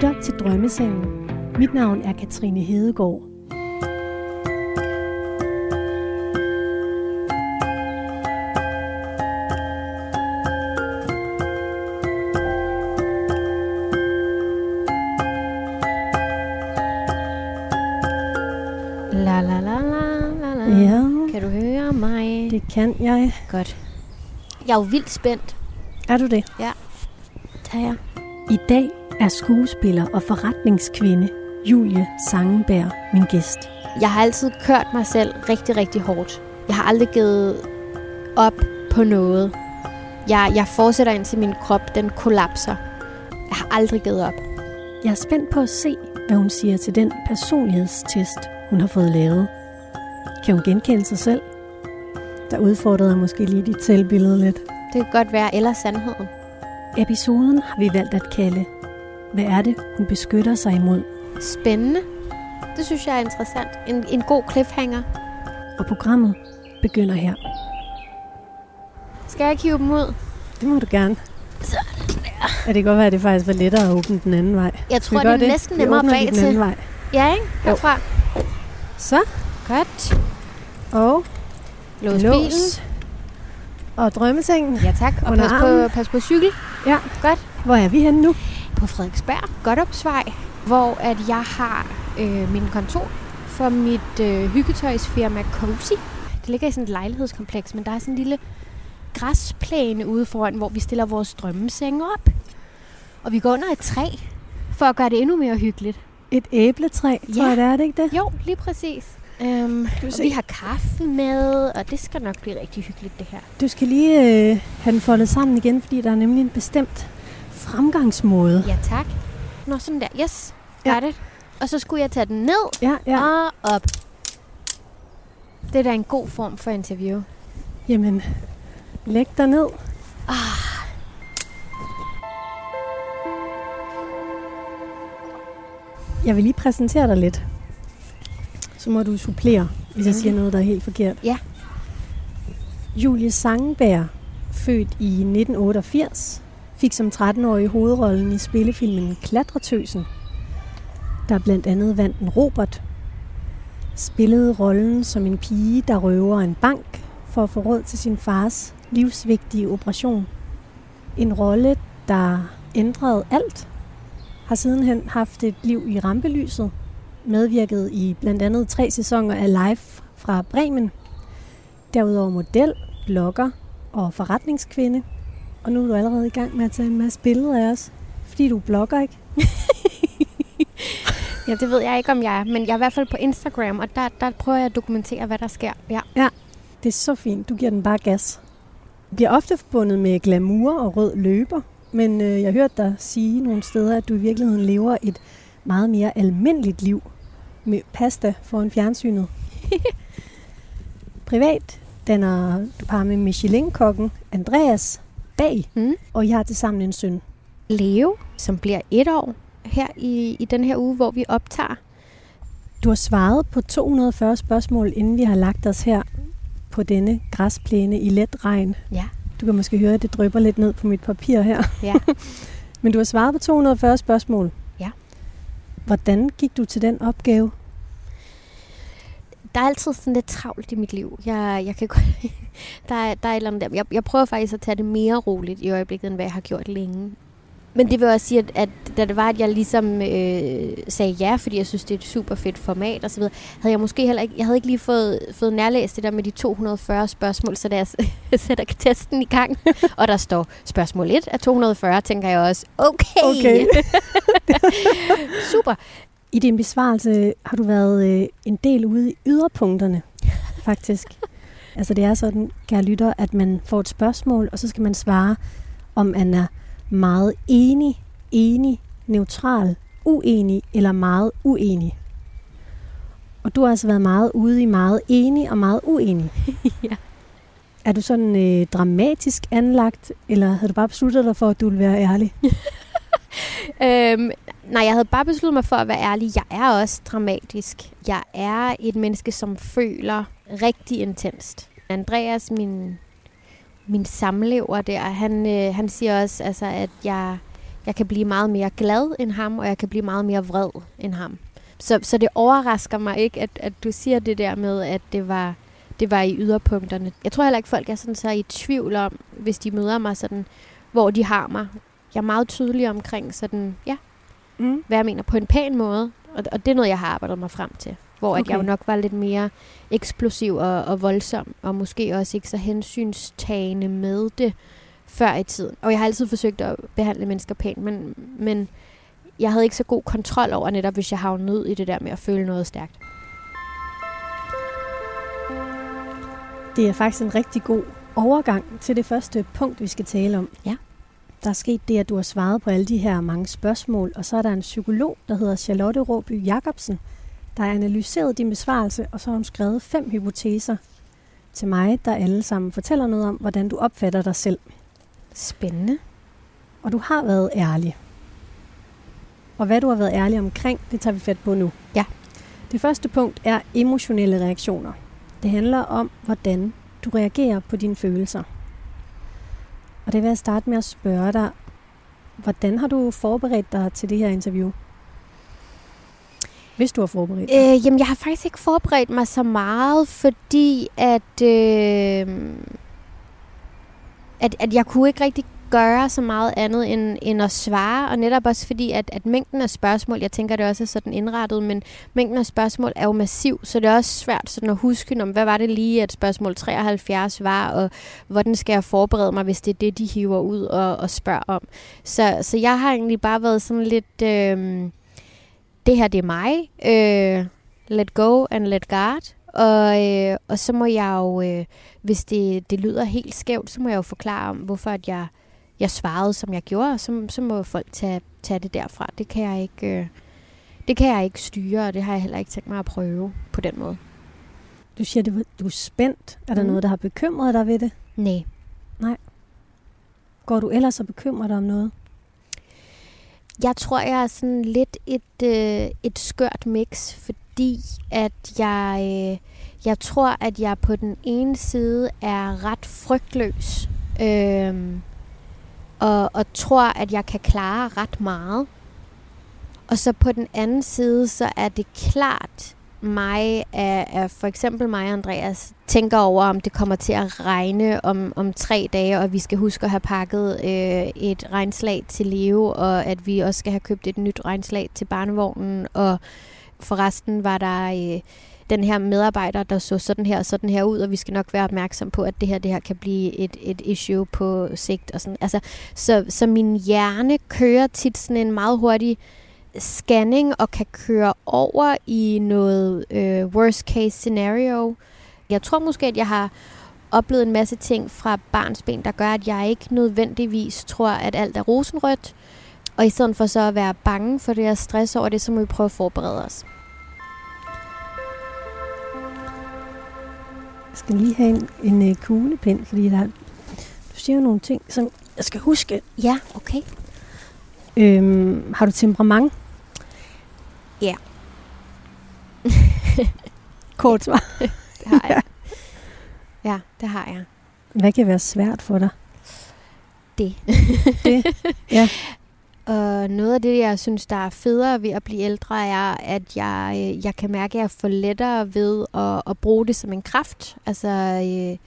lytter til Drømmesengen. Mit navn er Katrine Hedegaard. La la la la la la. Ja, Kan du høre mig? det kan jeg. Godt. Jeg er jo vildt spændt. Er du det? Tag jeg. I dag er skuespiller og forretningskvinde Julie Sangenberg min gæst. Jeg har altid kørt mig selv rigtig, rigtig hårdt. Jeg har aldrig givet op på noget. Jeg, jeg fortsætter indtil min krop den kollapser. Jeg har aldrig givet op. Jeg er spændt på at se, hvad hun siger til den personlighedstest, hun har fået lavet. Kan hun genkende sig selv? Der udfordrede jeg måske lige dit selvbillede lidt. Det kan godt være, eller sandheden. Episoden har vi valgt at kalde Hvad er det, hun beskytter sig imod? Spændende. Det synes jeg er interessant. En, en god cliffhanger. Og programmet begynder her. Skal jeg hive dem ud? Det må du gerne. Sådan Ja, det kan godt være, at det faktisk var lettere at åbne den anden vej. Jeg tror, det er næsten Vi nemmere bag den anden til. vej. Ja, ikke? Herfra. Så, Godt. og Lås, lås. bilen. Og drømmesengen. Ja, tak. Og pas på, pas på cykel. Ja. Godt. Hvor er vi henne nu? På Frederiksberg, Godopsvej, hvor at jeg har øh, min kontor for mit øh, hyggetøjsfirma Cozy. Det ligger i sådan et lejlighedskompleks, men der er sådan en lille græsplæne ude foran, hvor vi stiller vores drømmesenge op. Og vi går under et træ, for at gøre det endnu mere hyggeligt. Et æbletræ, tror Ja. jeg, det er det ikke det? Jo, lige præcis. Øhm, vi og se? vi har kaffe med, og det skal nok blive rigtig hyggeligt, det her. Du skal lige øh, have den foldet sammen igen, fordi der er nemlig en bestemt fremgangsmåde. Ja, tak. Nå, sådan der. Yes, Ja. got it. Og så skulle jeg tage den ned Ja, ja. og op. Det er da en god form for interview. Jamen, læg dig ned. Jeg vil lige præsentere dig lidt. Så må du supplere, hvis jeg siger noget, der er helt forkert. Ja. Julie Sangenberg, født i 1988, fik som 13-årig hovedrollen i spillefilmen Klatretøsen, der blandt andet vandt en Robert. Spillede rollen som en pige, der røver en bank for at få råd til sin fars livsvigtige operation. En rolle, der ændrede alt, har sidenhen haft et liv i rampelyset, medvirket i blandt andet tre sæsoner af Live fra Bremen, derudover model, blogger og forretningskvinde. Og nu er du allerede i gang med at tage en masse billeder af os, fordi du er blogger, ikke? Ja, det ved jeg ikke, om jeg er, men jeg er i hvert fald på Instagram, og der, der prøver jeg at dokumentere, hvad der sker. Ja. Det er så fint. Du giver den bare gas. Du bliver ofte forbundet med glamour og rød løber, men øh, jeg har hørt dig sige nogle steder, at du i virkeligheden lever et meget mere almindeligt liv med pasta foran fjernsynet. Privat danner du par med Michelin-kokken Andreas Bag, Mm. og I har til sammen en søn. Leo, som bliver et år her i, i den her uge, hvor vi optager. Du har svaret på 240 spørgsmål, inden vi har lagt os her på denne græsplæne i let regn. Ja. Du kan måske høre, at det drypper lidt ned på mit papir her. Ja. Men du har svaret på 240 spørgsmål. Ja. Hvordan gik du til den opgave? Der er altid sådan lidt travlt i mit liv. Jeg, jeg kan godt, der, er, der er et eller andet der. Jeg, jeg prøver faktisk at tage det mere roligt i øjeblikket, end hvad jeg har gjort længe. Men det vil også sige, at, at da det var, at jeg ligesom øh, sagde ja, fordi jeg synes, det er et super fedt format osv., havde jeg måske heller ikke, jeg havde ikke lige fået, fået nærlæst det der med de 240 spørgsmål, så da jeg sætter testen i gang, og der står spørgsmål 1 af 240, tænker jeg også, okay, Okay. super. I din besvarelse har du været øh, en del ude i yderpunkterne, faktisk. altså det er sådan, kære lytter, at man får et spørgsmål, og så skal man svare, om man er meget enig, enig, neutral, uenig eller meget uenig. Og du har altså været meget ude i meget enig og meget uenig. Ja. Er du sådan øh, dramatisk anlagt, eller havde du bare besluttet dig for, at du ville være ærlig? Øhm, nej, jeg havde bare besluttet mig for at være ærlig. Jeg er også dramatisk. Jeg er et menneske, som føler rigtig intenst. Andreas, min, min samlever der, han, øh, han siger også, altså, at jeg, jeg kan blive meget mere glad end ham, og jeg kan blive meget mere vred end ham. Så, så det overrasker mig ikke, at, at du siger det der med, at det var, det var i yderpunkterne. Jeg tror heller ikke, folk er sådan så i tvivl om, hvis de møder mig sådan, hvor de har mig. Jeg er meget tydelig omkring sådan, ja, Mm. hvad jeg mener på en pæn måde. Og, og det er noget, jeg har arbejdet mig frem til. Hvor okay. at jeg jo nok var lidt mere eksplosiv og, og voldsom, og måske også ikke så hensynstagende med det før i tiden. Og jeg har altid forsøgt at behandle mennesker pænt, men, men jeg havde ikke så god kontrol over netop, hvis jeg havnede ud i det der med at føle noget stærkt. Det er faktisk en rigtig god overgang til det første punkt, vi skal tale om. Ja. Der er sket det, at du har svaret på alle de her mange spørgsmål, og så er der en psykolog, der hedder Charlotte Råby Jacobsen, der har analyseret din besvarelse, og så har hun skrevet fem hypoteser til mig, der alle sammen fortæller noget om, hvordan du opfatter dig selv. Spændende. Og du har været ærlig. Og hvad du har været ærlig omkring, det tager vi fat på nu. Ja. Det første punkt er emotionelle reaktioner. Det handler om, hvordan du reagerer på dine følelser. Og det vil jeg starte med at spørge dig, hvordan har du forberedt dig til det her interview? Hvis du har forberedt dig. Øh, jamen, jeg har faktisk ikke forberedt mig så meget, fordi at, øh, at, at jeg kunne ikke rigtig gøre så meget andet end, end at svare, og netop også fordi, at, at mængden af spørgsmål, jeg tænker, det også er sådan indrettet, men mængden af spørgsmål er jo massiv, så det er også svært sådan at huske, om hvad var det lige, at spørgsmål 73 var, og hvordan skal jeg forberede mig, hvis det er det, de hiver ud og, og spørger om. Så, så jeg har egentlig bare været sådan lidt... Øh, det her det er mig. Øh, let go and let guard, Og, øh, og så må jeg jo, øh, hvis det, det lyder helt skævt, så må jeg jo forklare om, hvorfor at jeg, jeg svarede, som jeg gjorde, og så, så må folk tage, tage det derfra. Det kan jeg ikke... Øh, det kan jeg ikke styre, og det har jeg heller ikke tænkt mig at prøve på den måde. Du siger, at du er spændt. Er der Mhm. noget, der har bekymret dig ved det? Nej. Går du ellers og bekymrer dig om noget? Jeg tror, jeg er sådan lidt et, øh, et skørt mix, fordi at jeg, øh, jeg tror, at jeg på den ene side er ret frygtløs, øh, og, og tror, at jeg kan klare ret meget. Og så på den anden side, så er det klart mig, at, at for eksempel mig og Andreas tænker over, om det kommer til at regne om, om tre dage, og vi skal huske at have pakket øh, et regnslag til Leo, og at vi også skal have købt et nyt regnslag til barnevognen, og forresten var der øh, den her medarbejder, der så sådan her og sådan her ud, og vi skal nok være opmærksom på, at det her, det her kan blive et, et issue på sigt. Og sådan. Altså, så, så min hjerne kører tit sådan en meget hurtig scanning og kan køre over i noget øh, worst case scenario. Jeg tror måske, at jeg har oplevet en masse ting fra barns ben, der gør, at jeg ikke nødvendigvis tror, at alt er rosenrødt. Og i stedet for så at være bange for det og stress over det, så må vi prøve at forberede os. Skal lige have en, en uh, kuglepind, fordi der, du siger jo nogle ting, som jeg skal huske. Ja, okay. Øhm, har du temperament? Ja. Kort svar. Det har jeg. Ja, det har jeg. Hvad kan være svært for dig? Det. Det? Ja. Og noget af det, jeg synes, der er federe ved at blive ældre, er, at jeg, øh, jeg kan mærke, at jeg får lettere ved at, at bruge det som en kraft. Altså øh,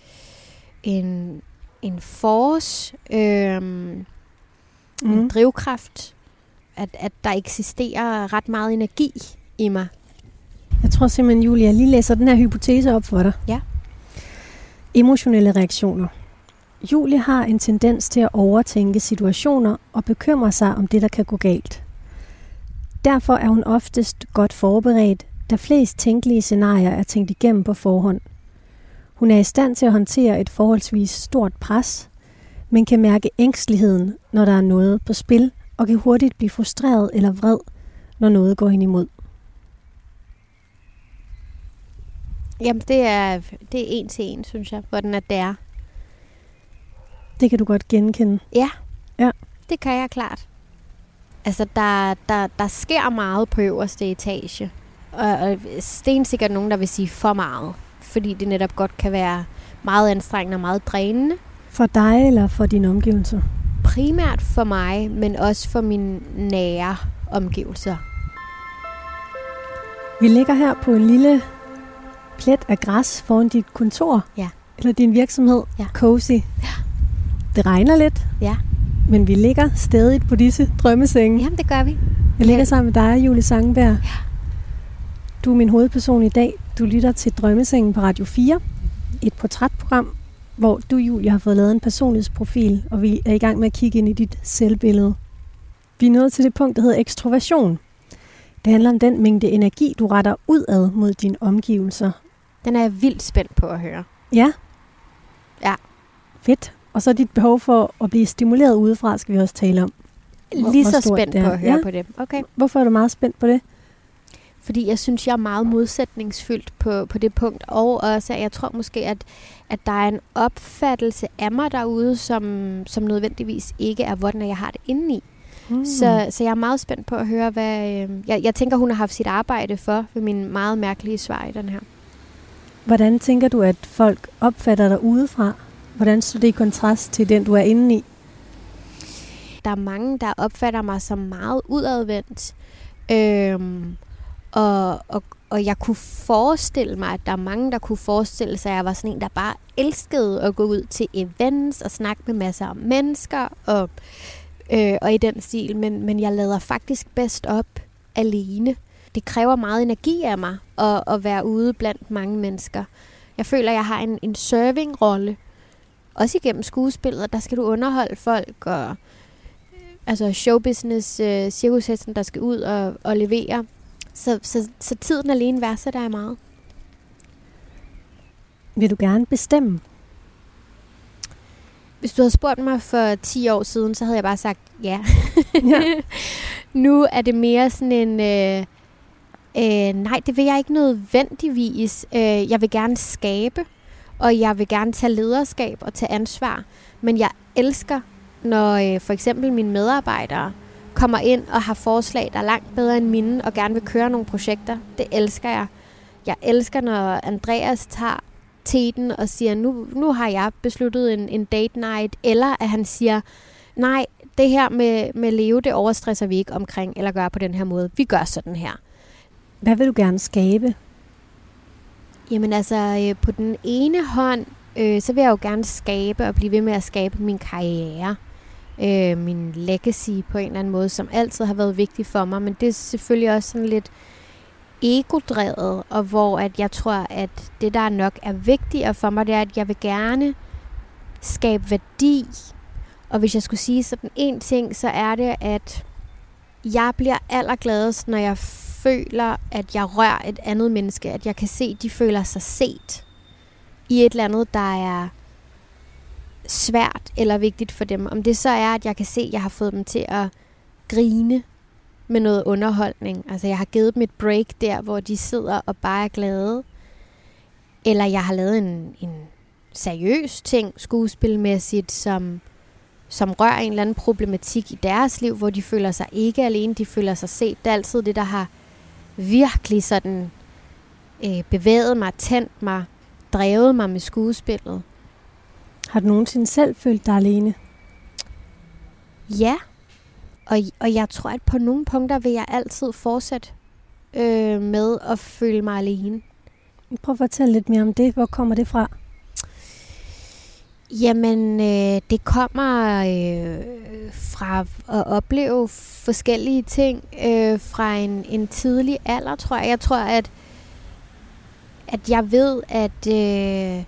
en, en force, øh, mm. en drivkraft. At, at der eksisterer ret meget energi i mig. Jeg tror simpelthen, Julia, jeg lige læser den her hypotese op for dig. Ja. Emotionelle reaktioner. Julie har en tendens til at overtænke situationer og bekymre sig om det, der kan gå galt. Derfor er hun oftest godt forberedt, da flest tænkelige scenarier er tænkt igennem på forhånd. Hun er i stand til at håndtere et forholdsvis stort pres, men kan mærke ængsteligheden, når der er noget på spil, og kan hurtigt blive frustreret eller vred, når noget går hende imod. Jamen, det er, det er en til en, synes jeg, hvordan at det er. Det kan du godt genkende. Ja. Ja. Det kan jeg klart. Altså, der, der, der sker meget på øverste etage. Og, og stensikkert nogen, der vil sige for meget. Fordi det netop godt kan være meget anstrengende og meget drænende. For dig eller for dine omgivelser? primært for mig, men også for mine nære omgivelser. Vi ligger her på en lille plet af græs foran dit kontor. Ja. Eller din virksomhed. Ja. Cozy. Ja. Det regner lidt. Ja. Men vi ligger stadig på disse drømmesenge. Jamen, det gør vi. Jeg ligger sammen med dig, Julie Sangenberg. Ja. Du er min hovedperson i dag. Du lytter til Drømmesengen på Radio 4. Et portrætprogram, hvor du, Julie, har fået lavet en personlighedsprofil, og vi er i gang med at kigge ind i dit selvbillede. Vi er nået til det punkt, der hedder ekstroversion. Det handler om den mængde energi, du retter udad mod dine omgivelser. Den er jeg vildt spændt på at høre. Ja? Ja. Fedt. Og så dit behov for at blive stimuleret udefra, skal vi også tale om. Hvor- Lige så spændt på at høre Ja. på det. Okay. Hvorfor er du meget spændt på det? Fordi jeg synes, jeg er meget modsætningsfyldt på, på det punkt. Og også, at jeg tror måske, at, at der er en opfattelse af mig derude, som, som nødvendigvis ikke er, hvordan jeg har det indeni. Hmm. Så, så jeg er meget spændt på at høre, hvad... Øh, jeg, jeg tænker, hun har haft sit arbejde for, ved min meget mærkelige svar i den her. Hvordan tænker du, at folk opfatter dig udefra? Hvordan står det i kontrast til den, du er inde i? Der er mange, der opfatter mig som meget udadvendt. Øhm, og, og, og jeg kunne forestille mig, at der er mange, der kunne forestille sig, at jeg var sådan en, der bare elskede at gå ud til events og snakke med masser af mennesker og, øh, og i den stil. Men, men jeg lader faktisk bedst op alene. Det kræver meget energi af mig at, at være ude blandt mange mennesker. Jeg føler, at jeg har en, en serving-rolle. Også igennem skuespillet, der skal du underholde folk og altså showbusiness, øh, cirkushesten, der skal ud og, og levere. Så, så, så tiden alene værdsætter jeg meget. Vil du gerne bestemme? Hvis du havde spurgt mig for 10 år siden, så havde jeg bare sagt ja. Ja. nu er det mere sådan en... Øh, øh, nej, det vil jeg ikke nødvendigvis. Øh, jeg vil gerne skabe, og jeg vil gerne tage lederskab og tage ansvar. Men jeg elsker, når øh, for eksempel mine medarbejdere kommer ind og har forslag, der er langt bedre end mine, og gerne vil køre nogle projekter. Det elsker jeg. Jeg elsker, når Andreas tager teten og siger, nu, nu har jeg besluttet en, en date night, eller at han siger, nej, det her med, med leve, det overstresser vi ikke omkring, eller gør på den her måde. Vi gør sådan her. Hvad vil du gerne skabe? Jamen altså, øh, på den ene hånd, øh, så vil jeg jo gerne skabe og blive ved med at skabe min karriere. Øh, min legacy på en eller anden måde, som altid har været vigtig for mig. Men det er selvfølgelig også sådan lidt egodrevet, og hvor at jeg tror, at det, der nok er vigtigere for mig, det er, at jeg vil gerne skabe værdi. Og hvis jeg skulle sige sådan en ting, så er det, at jeg bliver allergladest, når jeg føler, at jeg rører et andet menneske. At jeg kan se, at de føler sig set i et eller andet, der er svært eller vigtigt for dem. Om det så er, at jeg kan se, at jeg har fået dem til at grine med noget underholdning. Altså jeg har givet dem et break der, hvor de sidder og bare er glade. Eller jeg har lavet en, en seriøs ting skuespilmæssigt, som, som rører en eller anden problematik i deres liv, hvor de føler sig ikke alene, de føler sig set. Det er altid det, der har virkelig sådan øh, bevæget mig, tændt mig, drevet mig med skuespillet. Har du nogensinde selv følt dig alene? Ja, og, og jeg tror, at på nogle punkter vil jeg altid fortsætte øh, med at føle mig alene. Prøv at fortælle lidt mere om det. Hvor kommer det fra? Jamen, øh, det kommer øh, fra at opleve forskellige ting øh, fra en, en tidlig alder, tror jeg. Jeg tror, at, at jeg ved, at, øh,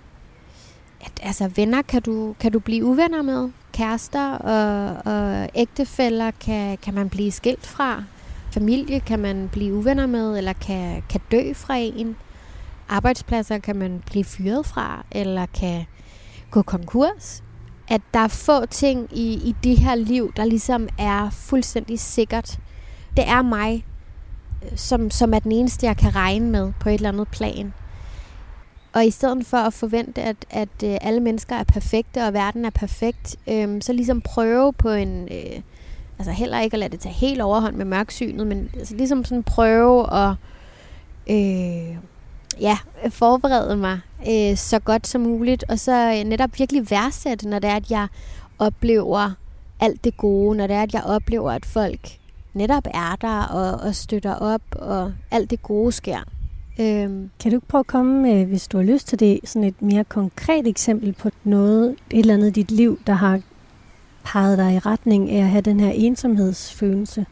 at altså, venner kan du, kan du blive uvenner med. Kærester og, og ægtefæller kan, kan man blive skilt fra. Familie kan man blive uvenner med, eller kan, kan dø fra en. Arbejdspladser kan man blive fyret fra, eller kan gå konkurs. At der er få ting i, i det her liv, der ligesom er fuldstændig sikkert. Det er mig, øh, som, som er den eneste, jeg kan regne med på et eller andet plan. Og i stedet for at forvente, at, at øh, alle mennesker er perfekte, og verden er perfekt, øhm, så ligesom prøve på en... Øh, altså heller ikke at lade det tage helt overhånd med mørksynet, men altså ligesom sådan prøve at... Øh, ja, forberede mig øh, så godt som muligt, og så øh, netop virkelig værdsætte, når det er, at jeg oplever alt det gode, når det er, at jeg oplever, at folk netop er der og, og støtter op, og alt det gode sker. Øhm. Kan du ikke prøve at komme med, hvis du har lyst til det, sådan et mere konkret eksempel på noget, et eller andet i dit liv, der har peget dig i retning af at have den her ensomhedsfølelse?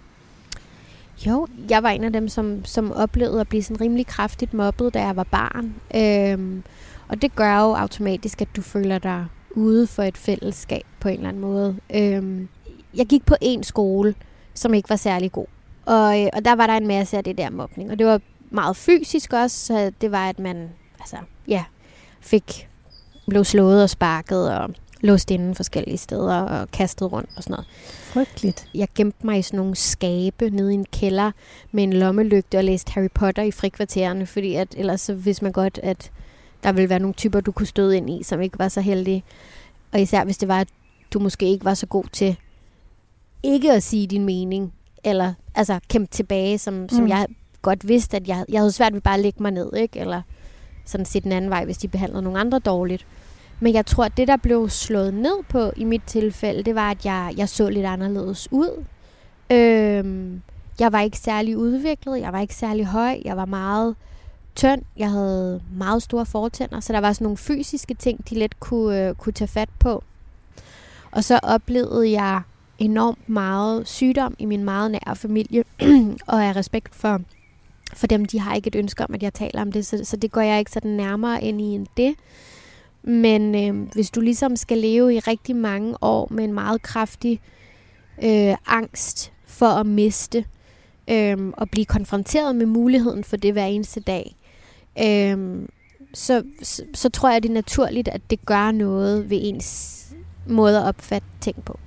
Jo, jeg var en af dem, som, som oplevede at blive sådan rimelig kraftigt mobbet, da jeg var barn. Øhm, og det gør jo automatisk, at du føler dig ude for et fællesskab på en eller anden måde. Øhm, jeg gik på en skole, som ikke var særlig god. Og, øh, og der var der en masse af det der mobning. Og det var meget fysisk også. Så det var, at man altså, ja, fik, blev slået og sparket og låst inden forskellige steder og kastet rundt og sådan noget. Frygteligt. Jeg gemte mig i sådan nogle skabe nede i en kælder med en lommelygte og læste Harry Potter i frikvartererne, fordi at ellers så vidste man godt, at der ville være nogle typer, du kunne støde ind i, som ikke var så heldige. Og især hvis det var, at du måske ikke var så god til ikke at sige din mening, eller altså kæmpe tilbage, som, mm. som jeg godt vidste, at jeg, jeg havde svært ved bare at lægge mig ned, ikke? eller sådan se den anden vej, hvis de behandlede nogle andre dårligt. Men jeg tror, at det, der blev slået ned på i mit tilfælde, det var, at jeg, jeg så lidt anderledes ud. Øhm, jeg var ikke særlig udviklet, jeg var ikke særlig høj, jeg var meget tynd, jeg havde meget store fortænder, så der var sådan nogle fysiske ting, de let kunne, øh, kunne tage fat på. Og så oplevede jeg enormt meget sygdom i min meget nære familie, og af respekt for, for dem, de har ikke et ønske om, at jeg taler om det, så, så det går jeg ikke sådan nærmere ind i end det. Men øh, hvis du ligesom skal leve i rigtig mange år med en meget kraftig øh, angst for at miste, øh, og blive konfronteret med muligheden for det hver eneste dag, øh, så, så, så tror jeg, det er naturligt, at det gør noget ved ens måde at opfatte ting på.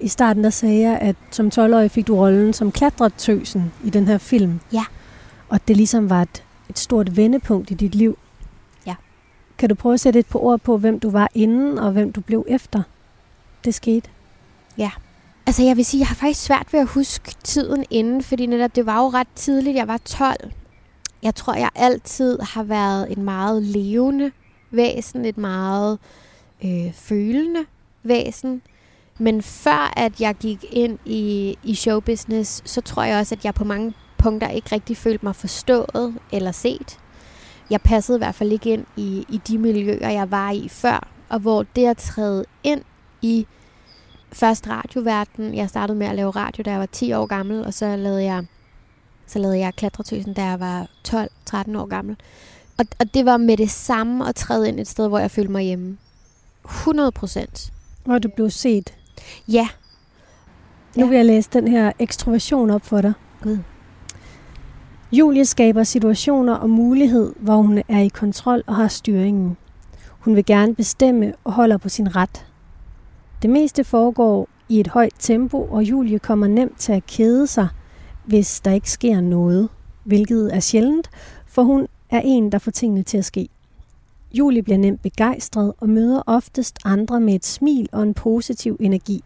I starten der sagde jeg, at som 12-årig fik du rollen som klatretøsen i den her film. Ja. Og det ligesom var et, et stort vendepunkt i dit liv. Kan du prøve at sætte et på ord på, hvem du var inden, og hvem du blev efter det skete? Ja. Altså jeg vil sige, jeg har faktisk svært ved at huske tiden inden, fordi netop det var jo ret tidligt, jeg var 12. Jeg tror, jeg altid har været et meget levende væsen, et meget øh, følende væsen. Men før at jeg gik ind i, i showbusiness, så tror jeg også, at jeg på mange punkter ikke rigtig følte mig forstået eller set. Jeg passede i hvert fald ikke ind i, i de miljøer, jeg var i før. Og hvor det at træde ind i først radioverden. Jeg startede med at lave radio, da jeg var 10 år gammel, og så lavede jeg, så lavede jeg klatretøsen, da jeg var 12-13 år gammel. Og, og det var med det samme at træde ind et sted, hvor jeg følte mig hjemme. 100 procent. Hvor du blev set. Ja. Nu vil jeg læse den her ekstroversion op for dig. Gud. Julie skaber situationer og mulighed, hvor hun er i kontrol og har styringen. Hun vil gerne bestemme og holder på sin ret. Det meste foregår i et højt tempo, og Julie kommer nemt til at kede sig, hvis der ikke sker noget, hvilket er sjældent, for hun er en, der får tingene til at ske. Julie bliver nemt begejstret og møder oftest andre med et smil og en positiv energi.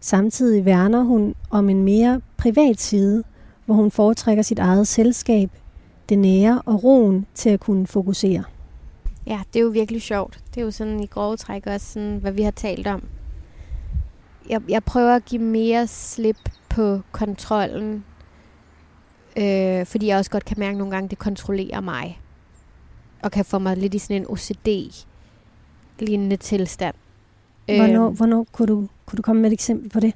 Samtidig værner hun om en mere privat side, hvor hun foretrækker sit eget selskab, det nære og roen til at kunne fokusere. Ja, det er jo virkelig sjovt. Det er jo sådan i grove træk også, sådan, hvad vi har talt om. Jeg, jeg prøver at give mere slip på kontrollen, øh, fordi jeg også godt kan mærke at nogle gange, det kontrollerer mig og kan få mig lidt i sådan en OCD-lignende tilstand. Hvornår, øhm, hvornår kunne, du, kunne du komme med et eksempel på det?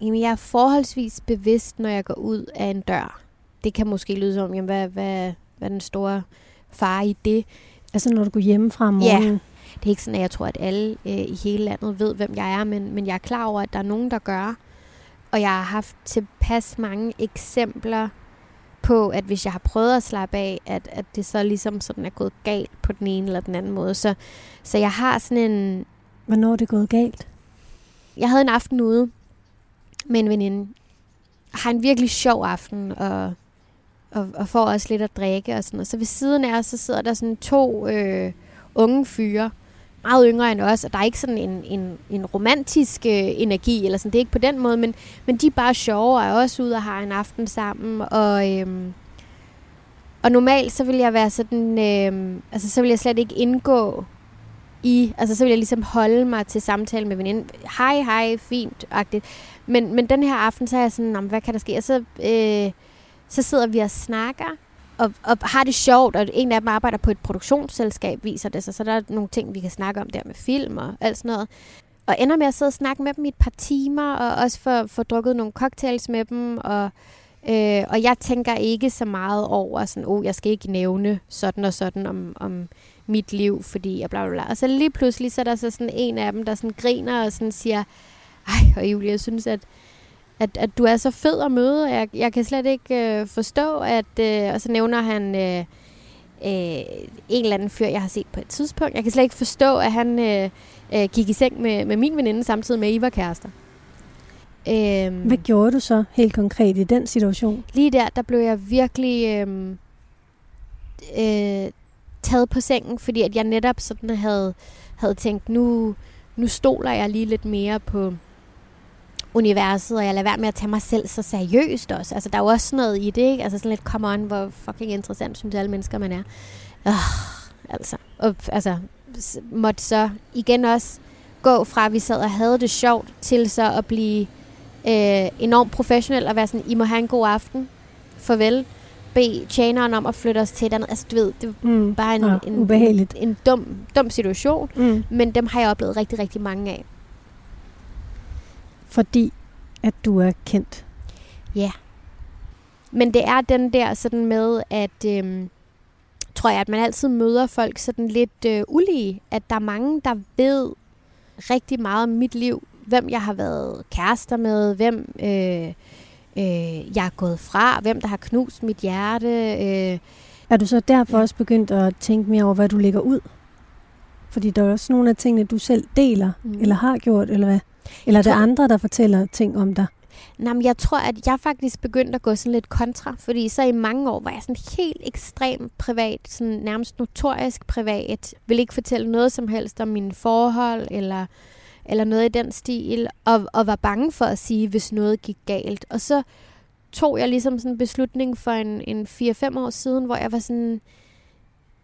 Jamen, jeg er forholdsvis bevidst, når jeg går ud af en dør. Det kan måske lyde som, jamen, hvad, hvad, hvad er den store fare i det? Altså, når du går hjemmefra om morgenen? Ja. Det er ikke sådan, at jeg tror, at alle øh, i hele landet ved, hvem jeg er, men, men jeg er klar over, at der er nogen, der gør. Og jeg har haft tilpas mange eksempler på, at hvis jeg har prøvet at slappe af, at, at det så ligesom sådan er gået galt på den ene eller den anden måde. Så, så jeg har sådan en... Hvornår er det gået galt? Jeg havde en aften ude med en veninde. Har en virkelig sjov aften, og, og, og får også lidt at drikke og sådan noget. Så ved siden af os, så sidder der sådan to øh, unge fyre, meget yngre end os, og der er ikke sådan en, en, en romantisk øh, energi, eller sådan, det er ikke på den måde, men, men de er bare sjove, og er også ude og har en aften sammen, og, Øh, og normalt så vil jeg være sådan, øh, altså så vil jeg slet ikke indgå i, altså så vil jeg ligesom holde mig til samtale med veninden. Hej, hej, fint, agtigt. Men, men den her aften, så er jeg sådan, hvad kan der ske? Og så, øh, så sidder vi og snakker, og, og har det sjovt, og en af dem arbejder på et produktionsselskab, viser det sig, så der er nogle ting, vi kan snakke om der med film og alt sådan noget. Og ender med at sidde og snakke med dem i et par timer, og også få, få drukket nogle cocktails med dem, og, øh, og jeg tænker ikke så meget over, sådan, oh, jeg skal ikke nævne sådan og sådan om, om mit liv, fordi jeg bla bla bla. Og så lige pludselig, så er der så sådan en af dem, der sådan griner og sådan siger, ej, og Julie, jeg synes, at at, at du er så fed at møde. Jeg, jeg kan slet ikke øh, forstå, at... Øh, og så nævner han øh, øh, en eller anden fyr, jeg har set på et tidspunkt. Jeg kan slet ikke forstå, at han øh, øh, gik i seng med, med min veninde, samtidig med, at I var kærester. Øhm, Hvad gjorde du så helt konkret i den situation? Lige der, der blev jeg virkelig øh, øh, taget på sengen, fordi at jeg netop sådan havde, havde tænkt, nu, nu stoler jeg lige lidt mere på universet, og jeg lader være med at tage mig selv så seriøst også. Altså, der er jo også noget i det, ikke? Altså sådan lidt, come on, hvor fucking interessant synes alle mennesker, man er. Øh, altså, og, altså, måtte så igen også gå fra, at vi sad og havde det sjovt, til så at blive øh, enormt professionel og være sådan, I må have en god aften. Farvel. Bede tjeneren om at flytte os til et andet. Altså, du ved, det var mm, bare en, ja, en, ubehageligt. en, en dum, dum situation. Mm. Men dem har jeg oplevet rigtig, rigtig mange af. Fordi at du er kendt. Ja. Men det er den der sådan med, at øhm, tror jeg, at man altid møder folk sådan lidt øh, ulige. At der er mange, der ved rigtig meget om mit liv. Hvem jeg har været kærester med, hvem øh, øh, jeg er gået fra, hvem der har knust mit hjerte. Øh. Er du så derfor ja. også begyndt at tænke mere over, hvad du lægger ud? Fordi der er også nogle af tingene, du selv deler, mm. eller har gjort, eller hvad? Eller er det andre, der fortæller ting om dig? Nej, men jeg tror, at jeg faktisk begyndte at gå sådan lidt kontra, fordi så i mange år var jeg sådan helt ekstrem privat, sådan nærmest notorisk privat, vil ikke fortælle noget som helst om mine forhold, eller, eller noget i den stil, og, og var bange for at sige, hvis noget gik galt. Og så tog jeg ligesom sådan en beslutning for en, en 4-5 år siden, hvor jeg var sådan,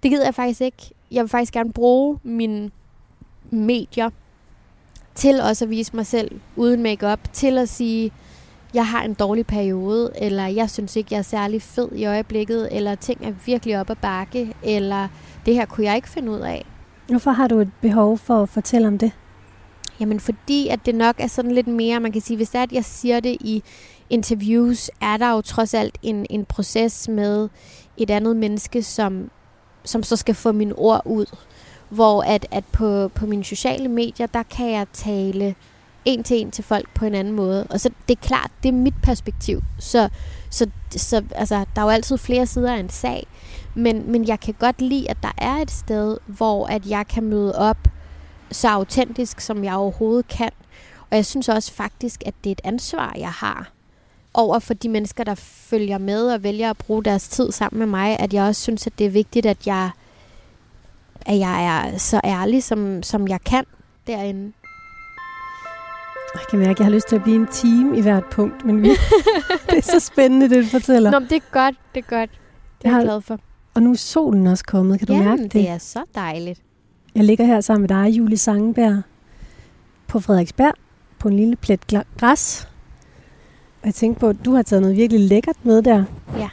det gider jeg faktisk ikke. Jeg vil faktisk gerne bruge mine medier til også at vise mig selv uden makeup, til at sige, jeg har en dårlig periode, eller jeg synes ikke, jeg er særlig fed i øjeblikket, eller ting er virkelig op ad bakke, eller det her kunne jeg ikke finde ud af. Hvorfor har du et behov for at fortælle om det? Jamen fordi, at det nok er sådan lidt mere, man kan sige, hvis det er, at jeg siger det i interviews, er der jo trods alt en, en proces med et andet menneske, som, som så skal få mine ord ud. Hvor at, at på, på mine sociale medier, der kan jeg tale en til en til folk på en anden måde. Og så det er klart, det er mit perspektiv. Så, så, så altså, der er jo altid flere sider af en sag. Men, men jeg kan godt lide, at der er et sted, hvor at jeg kan møde op så autentisk, som jeg overhovedet kan. Og jeg synes også faktisk, at det er et ansvar, jeg har over for de mennesker, der følger med og vælger at bruge deres tid sammen med mig, at jeg også synes, at det er vigtigt, at jeg at jeg er så ærlig, som, som jeg kan derinde. Jeg kan mærke, at jeg har lyst til at blive en team i hvert punkt, men vi, det er så spændende, det du fortæller. Nå, det er godt, det er godt. Det er jeg glad for. Og nu er solen også kommet, kan du Jamen, mærke det? det er så dejligt. Jeg ligger her sammen med dig, Julie Sangenberg, på Frederiksberg, på en lille plet græs. Og jeg tænkte på, at du har taget noget virkelig lækkert med der. Ja.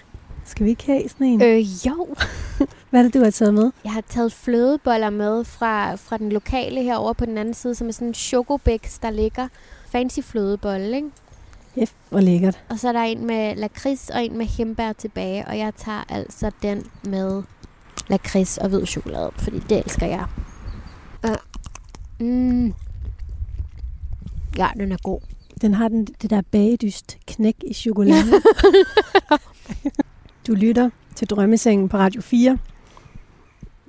Skal vi ikke have sådan en? Øh, jo. Hvad er det, du har taget med? Jeg har taget flødeboller med fra, fra den lokale herovre på den anden side, som er sådan en chokobæks, der ligger. Fancy flødebolle, ikke? Ja, hvor lækkert. Og så er der en med lakrids og en med himbær tilbage, og jeg tager altså den med lakrids og hvid chokolade, fordi det elsker jeg. Uh, mm. Ja, den er god. Den har den, det der bagedyst knæk i chokolade. du lytter til Drømmesengen på Radio 4.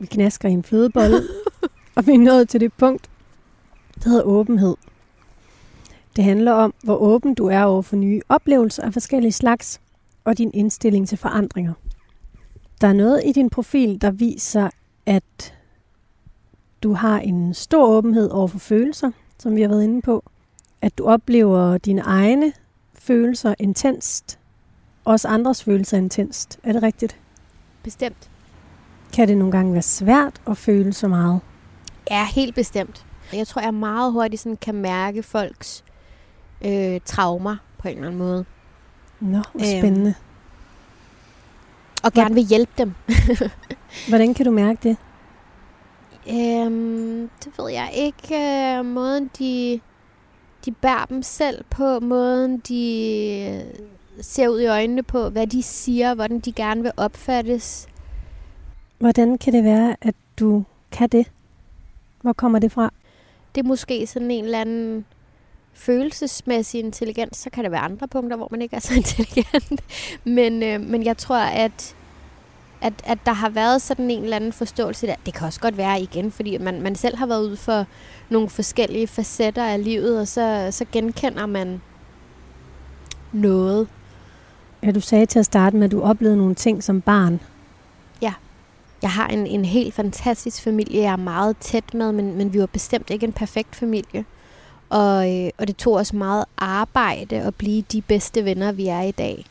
Vi knasker i en flødebolle, og vi er nået til det punkt, der hedder åbenhed. Det handler om, hvor åben du er over for nye oplevelser af forskellige slags, og din indstilling til forandringer. Der er noget i din profil, der viser, at du har en stor åbenhed over for følelser, som vi har været inde på. At du oplever dine egne følelser intenst, også andres følelser intenst. Er det rigtigt? Bestemt. Kan det nogle gange være svært at føle så meget? Ja, helt bestemt. Jeg tror, jeg meget hurtigt sådan kan mærke folks øh, traumer på en eller anden måde. Nå, hvor spændende. Øhm, og gerne vil hjælpe dem. Hvordan kan du mærke det? Øhm, det ved jeg ikke. Øh, måden, de, de bærer dem selv på. Måden, de ser ud i øjnene på. Hvad de siger. Hvordan de gerne vil opfattes. Hvordan kan det være, at du kan det? Hvor kommer det fra? Det er måske sådan en eller anden følelsesmæssig intelligens, så kan der være andre punkter, hvor man ikke er så intelligent. men, øh, men jeg tror, at, at, at der har været sådan en eller anden forståelse der. Det kan også godt være igen, fordi man, man selv har været ude for nogle forskellige facetter af livet, og så, så genkender man noget. Ja, du sagde til at starte med, at du oplevede nogle ting som barn. Jeg har en, en helt fantastisk familie, jeg er meget tæt med, men, men vi var bestemt ikke en perfekt familie. Og, øh, og det tog os meget arbejde at blive de bedste venner, vi er i dag.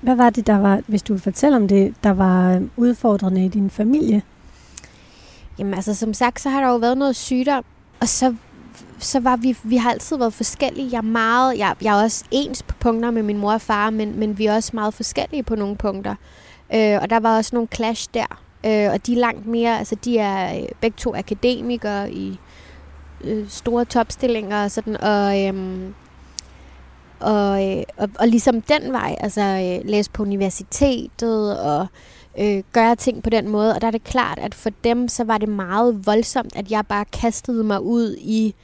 Hvad var det, der var, hvis du vil fortælle om det, der var udfordrende i din familie? Jamen altså, som sagt, så har der jo været noget sygdom, og så, så var vi, vi har altid været forskellige. Jeg er meget, jeg, jeg er også ens på punkter med min mor og far, men, men vi er også meget forskellige på nogle punkter. Øh, og der var også nogle clash der, øh, og de er langt mere, altså de er øh, begge to akademikere i øh, store topstillinger og sådan, og, øhm, og, øh, og, og ligesom den vej, altså øh, læse på universitetet og øh, gøre ting på den måde, og der er det klart, at for dem, så var det meget voldsomt, at jeg bare kastede mig ud i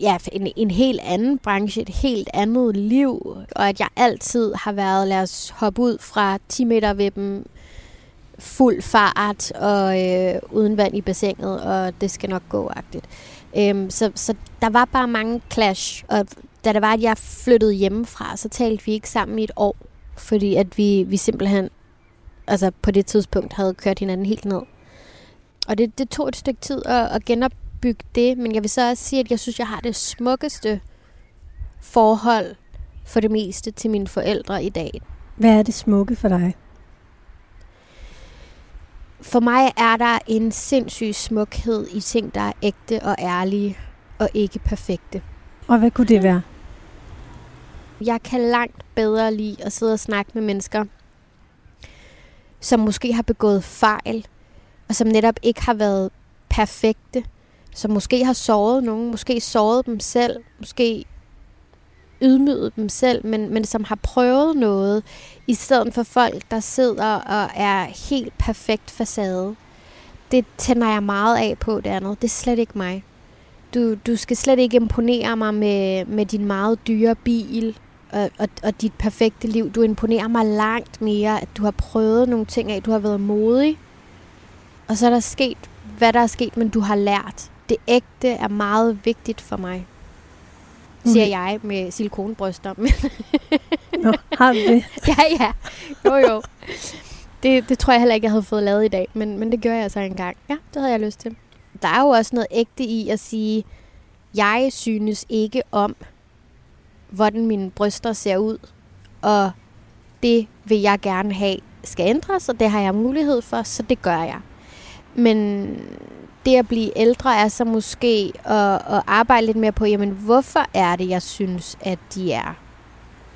ja, en, en helt anden branche, et helt andet liv, og at jeg altid har været, lad os hoppe ud fra 10 meter ved dem, fuld fart og øh, uden vand i bassinet, og det skal nok gå-agtigt. Øhm, så, så der var bare mange clash, og da det var, at jeg flyttede hjemmefra, så talte vi ikke sammen i et år, fordi at vi, vi simpelthen altså på det tidspunkt havde kørt hinanden helt ned. Og det, det tog et stykke tid at, at genopbygge det, men jeg vil så også sige, at jeg synes, jeg har det smukkeste forhold for det meste til mine forældre i dag. Hvad er det smukke for dig? For mig er der en sindssyg smukhed i ting, der er ægte og ærlige og ikke perfekte. Og hvad kunne det være? Jeg kan langt bedre lide at sidde og snakke med mennesker, som måske har begået fejl, og som netop ikke har været perfekte, som måske har såret nogen, måske såret dem selv, måske ydmyget dem selv, men, men som har prøvet noget, i stedet for folk, der sidder og er helt perfekt facade. Det tænder jeg meget af på det andet. Det er slet ikke mig. Du, du skal slet ikke imponere mig med, med din meget dyre bil og, og, og dit perfekte liv. Du imponerer mig langt mere, at du har prøvet nogle ting af. Du har været modig. Og så er der sket, hvad der er sket, men du har lært. Det ægte er meget vigtigt for mig siger jeg med silikonbryster. Nå, har du det? ja, ja. Jo, jo. Det, det tror jeg heller ikke, jeg havde fået lavet i dag, men, men det gør jeg så engang. Ja, det havde jeg lyst til. Der er jo også noget ægte i at sige, jeg synes ikke om, hvordan mine bryster ser ud, og det vil jeg gerne have skal ændres, og det har jeg mulighed for, så det gør jeg. Men det at blive ældre er så måske at, at arbejde lidt mere på, jamen hvorfor er det, jeg synes, at de er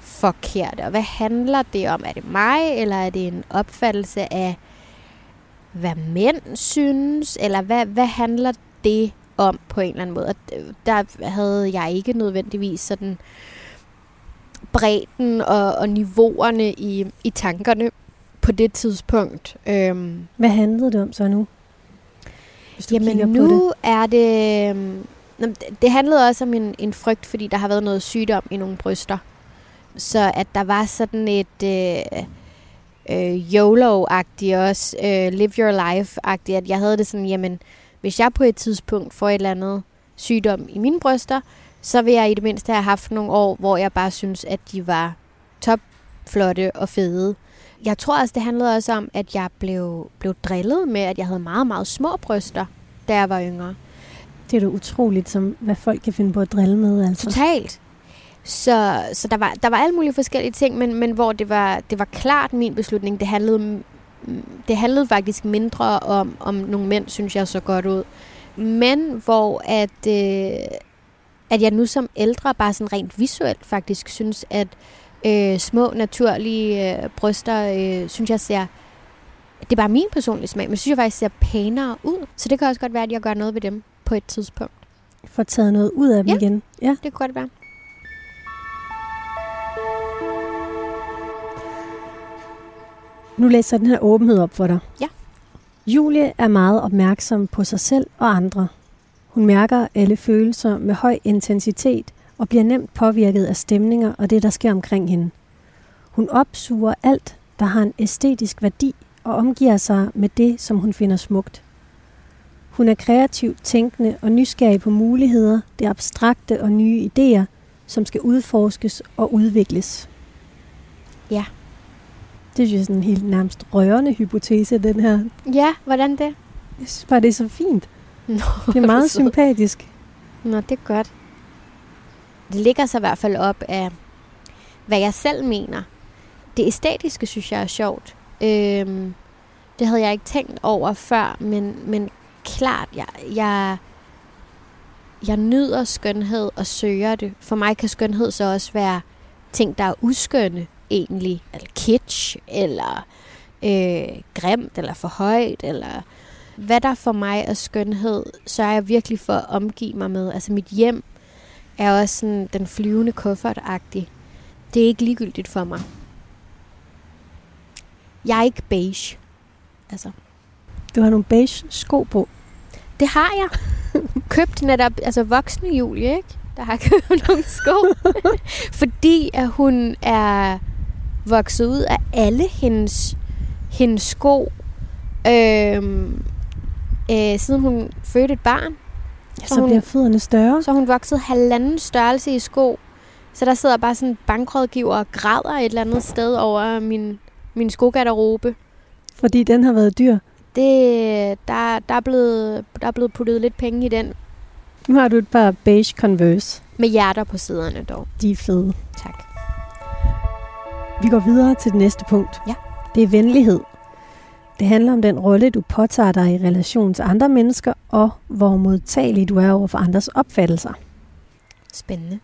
forkerte? Og hvad handler det om? Er det mig, eller er det en opfattelse af, hvad mænd synes? Eller hvad, hvad handler det om på en eller anden måde? Og der havde jeg ikke nødvendigvis sådan bredden og, og niveauerne i, i tankerne på det tidspunkt. Øhm. Hvad handlede det om så nu? Jamen nu det? er det... Øhm, det handlede også om en, en frygt, fordi der har været noget sygdom i nogle bryster. Så at der var sådan et øh, øh, YOLO-agtigt også, øh, live your life-agtigt, at jeg havde det sådan, jamen, hvis jeg på et tidspunkt får et eller andet sygdom i mine bryster, så vil jeg i det mindste have haft nogle år, hvor jeg bare synes, at de var topflotte og fede. Jeg tror også, det handlede også om, at jeg blev, blev drillet med, at jeg havde meget, meget små bryster, da jeg var yngre. Det er da utroligt, som, hvad folk kan finde på at drille med. Altså. Totalt. Så, så der, var, der var alle mulige forskellige ting, men, men hvor det var, det var klart min beslutning. Det handlede, det handlede faktisk mindre om, om nogle mænd, synes jeg, så godt ud. men hvor at, øh, at jeg nu som ældre bare sådan rent visuelt faktisk synes, at øh, små naturlige øh, bryster, øh, synes jeg ser, det er bare min personlige smag, men synes jeg faktisk ser pænere ud. Så det kan også godt være, at jeg gør noget ved dem på et tidspunkt. Få taget noget ud af dem Ja. igen. Ja. Det kunne godt være. Nu læser jeg den her åbenhed op for dig. Ja. Julie er meget opmærksom på sig selv og andre. Hun mærker alle følelser med høj intensitet og bliver nemt påvirket af stemninger og det, der sker omkring hende. Hun opsuger alt, der har en æstetisk værdi og omgiver sig med det, som hun finder smukt. Hun er kreativt tænkende og nysgerrig på muligheder, det abstrakte og nye idéer, som skal udforskes og udvikles. Ja. Det synes jeg er sådan en helt nærmest rørende hypotese, den her. Ja, hvordan det? Jeg synes bare, det er så fint. Nå, Det er meget sympatisk. Nå, det er godt. Det ligger sig i hvert fald op af, hvad jeg selv mener. Det æstetiske synes jeg er sjovt. Øhm, det havde jeg ikke tænkt over før, men, men klart, jeg, jeg, jeg nyder skønhed og søger det. For mig kan skønhed så også være ting, der er uskønne egentlig. Eller kitsch, eller øh, grimt, eller for højt, eller hvad der for mig er skønhed, så er jeg virkelig for at omgive mig med. Altså mit hjem er også sådan den flyvende kuffert -agtig. Det er ikke ligegyldigt for mig. Jeg er ikke beige. Altså, Du har nogle beige sko på. det har jeg. købt netop, altså voksne Julie, ikke? Der har købt nogle sko. Fordi at hun er vokset ud af alle hendes, hendes sko, øhm, øh, siden hun fødte et barn. Ja, Så så hun- bliver fødderne større. Så hun vokset halvanden størrelse i sko. Så der sidder bare sådan en bankrådgiver og græder et eller andet sted over min, min skogarderobe. Fordi den har været dyr. Det, der, der, er blevet, der er blevet puttet lidt penge i den. Nu har du et par beige Converse. Med hjerter på siderne dog. De er fede. Tak. Vi går videre til det næste punkt. Ja. Det er venlighed. Det handler om den rolle, du påtager dig i relation til andre mennesker, og hvor modtagelig du er over for andres opfattelser. Spændende.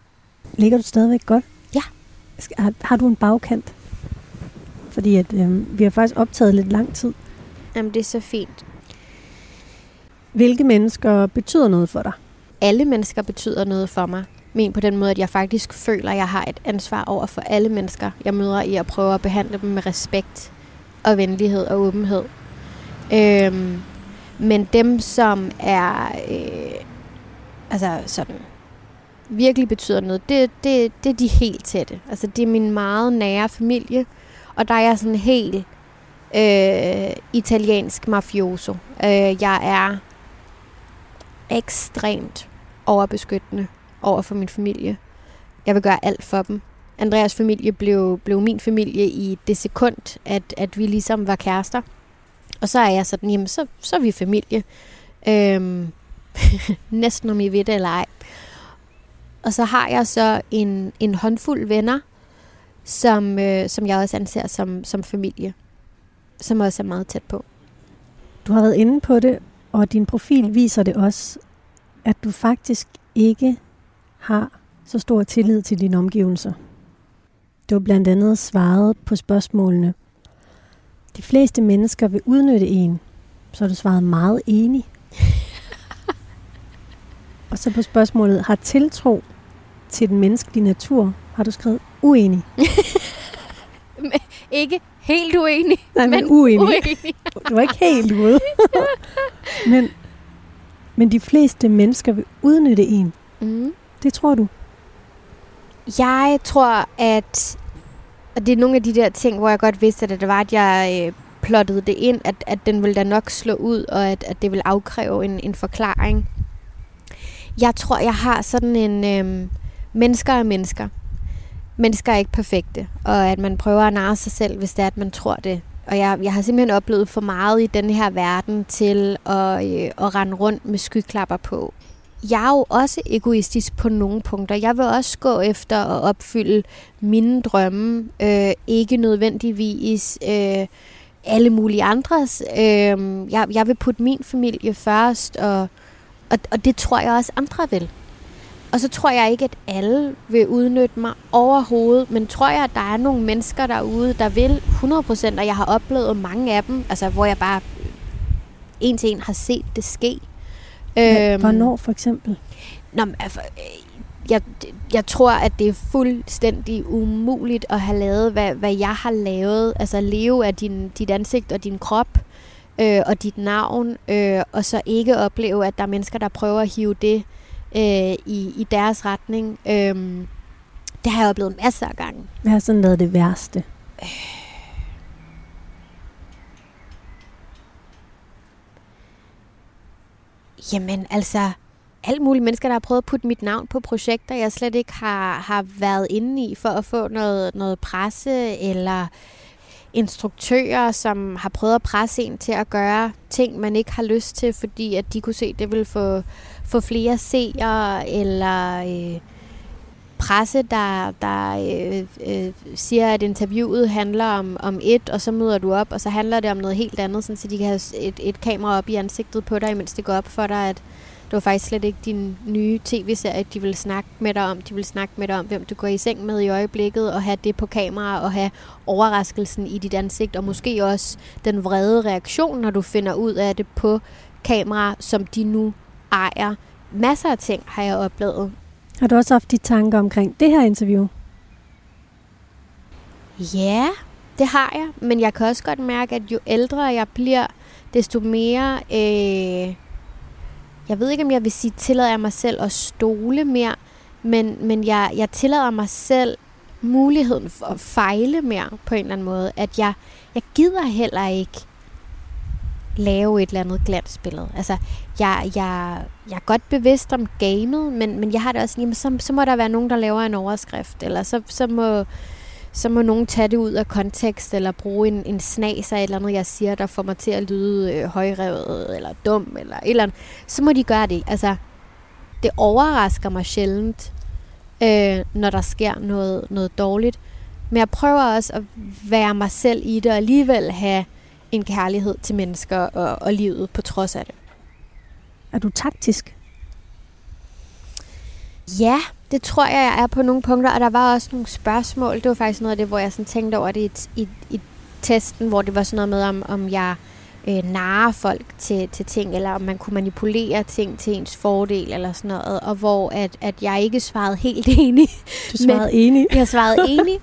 Ligger du stadigvæk godt? Ja. Har, har du en bagkant? Fordi at, øh, vi har faktisk optaget lidt lang tid. Jamen, det er så fint. Hvilke mennesker betyder noget for dig? Alle mennesker betyder noget for mig. Men på den måde, at jeg faktisk føler, at jeg har et ansvar over for alle mennesker, jeg møder i at prøve at behandle dem med respekt og venlighed og åbenhed. Øhm, men dem, som er øh, altså sådan virkelig betyder noget, det, det, det er de helt tætte. Altså det er min meget nære familie, og der er jeg sådan helt øh, italiensk mafioso. Øh, jeg er ekstremt overbeskyttende over for min familie. Jeg vil gøre alt for dem. Andreas familie blev, blev min familie i det sekund, at, at vi ligesom var kærester. Og så er jeg sådan, jamen så, så er vi familie. Øhm, næsten om I ved det eller ej. Og så har jeg så en, en håndfuld venner, som, øh, som jeg også anser som, som familie. Som også er meget tæt på. Du har været inde på det, og din profil viser det også, at du faktisk ikke har så stor tillid til dine omgivelser. Du har blandt andet svaret på spørgsmålene. De fleste mennesker vil udnytte en, så har du svaret meget enig. og så på spørgsmålet, har tiltro til den menneskelige natur, har du skrevet uenig. Ikke helt uenig, Nej, men, men men uenig. uenig. Du var ikke helt ude. men, men de fleste mennesker vil udnytte en. Mm. Det tror du. Jeg tror, at og det er nogle af de der ting, hvor jeg godt vidste, at det var, at jeg øh, plottede det ind, at, at den ville da nok slå ud, og at, at det vil afkræve en, en forklaring. Jeg tror, jeg har sådan en... Øh, mennesker er mennesker. Mennesker er ikke perfekte, og at man prøver at narre sig selv, hvis det er, at man tror det. Og jeg, jeg har simpelthen oplevet for meget i den her verden til at, øh, at rende rundt med skyklapper på. Jeg er jo også egoistisk på nogle punkter. Jeg vil også gå efter at opfylde mine drømme, øh, ikke nødvendigvis øh, alle mulige andres. Øh, jeg, jeg vil putte min familie først, og, Og, og det tror jeg også andre vil. Og så tror jeg ikke, at alle vil udnytte mig overhovedet, men tror jeg, at der er nogle mennesker derude, der vil 100%, og jeg har oplevet mange af dem, altså hvor jeg bare en til en har set det ske. Øhm, Hvornår for eksempel? Nå, altså, jeg, jeg tror, at det er fuldstændig umuligt at have lavet, hvad, hvad jeg har lavet. Altså leve af din, dit ansigt og din krop øh, og dit navn, øh, og så ikke opleve, at der er mennesker, der prøver at hive det øh, i, i deres retning. Øh, det har jeg oplevet masser af gange. Hvad har sådan været det værste? Øh. Jamen altså, alt muligt mennesker, der har prøvet at putte mit navn på projekter, jeg slet ikke har, har været inde i for at få noget, noget presse, eller instruktører, som har prøvet at presse en til at gøre ting, man ikke har lyst til, fordi at de kunne se, at det vil få, få flere seere, eller øh, presse, der, der øh, øh, siger, at interviewet handler om, om et, og så møder du op, og så handler det om noget helt andet, sådan, så de kan have et, et kamera op i ansigtet på dig, imens det går op for dig, at det var faktisk slet ikke din nye tv-serie, de ville snakke med dig om. De ville snakke med dig om, hvem du går i seng med i øjeblikket, og have det på kamera, og have overraskelsen i dit ansigt, og måske også den vrede reaktion, når du finder ud af det på kamera, som de nu ejer. Masser af ting har jeg oplevet. Har du også haft de tanker omkring det her interview? Ja, det har jeg. Men jeg kan også godt mærke, at jo ældre jeg bliver, desto mere... Øh, jeg ved ikke, om jeg vil sige, tillader jeg mig selv at stole mere, men, men jeg, jeg tillader mig selv muligheden for at fejle mere på en eller anden måde. At jeg, jeg gider heller ikke lave et eller andet glansbillede. Altså, jeg, jeg, jeg er godt bevidst om gamet, men, men jeg har det også, jamen, så, så må der være nogen, der laver en overskrift, eller så, så må så må nogen tage det ud af kontekst, eller bruge en, en snas af et eller andet, jeg siger, der får mig til at lyde øh, højrevet, eller dum, eller et eller andet. Så må de gøre det. Altså, det overrasker mig sjældent, øh, når der sker noget, noget dårligt. Men jeg prøver også at være mig selv i det, og alligevel have en kærlighed til mennesker og, og livet på trods af det. Er du taktisk? Ja, det tror jeg, jeg er på nogle punkter, og der var også nogle spørgsmål. Det var faktisk noget af det, hvor jeg sådan tænkte over det i, i, i testen, hvor det var sådan noget med, om, om jeg øh, narrer folk til, til ting, eller om man kunne manipulere ting til ens fordel, eller sådan noget, og hvor at, at jeg ikke svarede helt enig. Du svarede men, enig? Jeg svarede enig,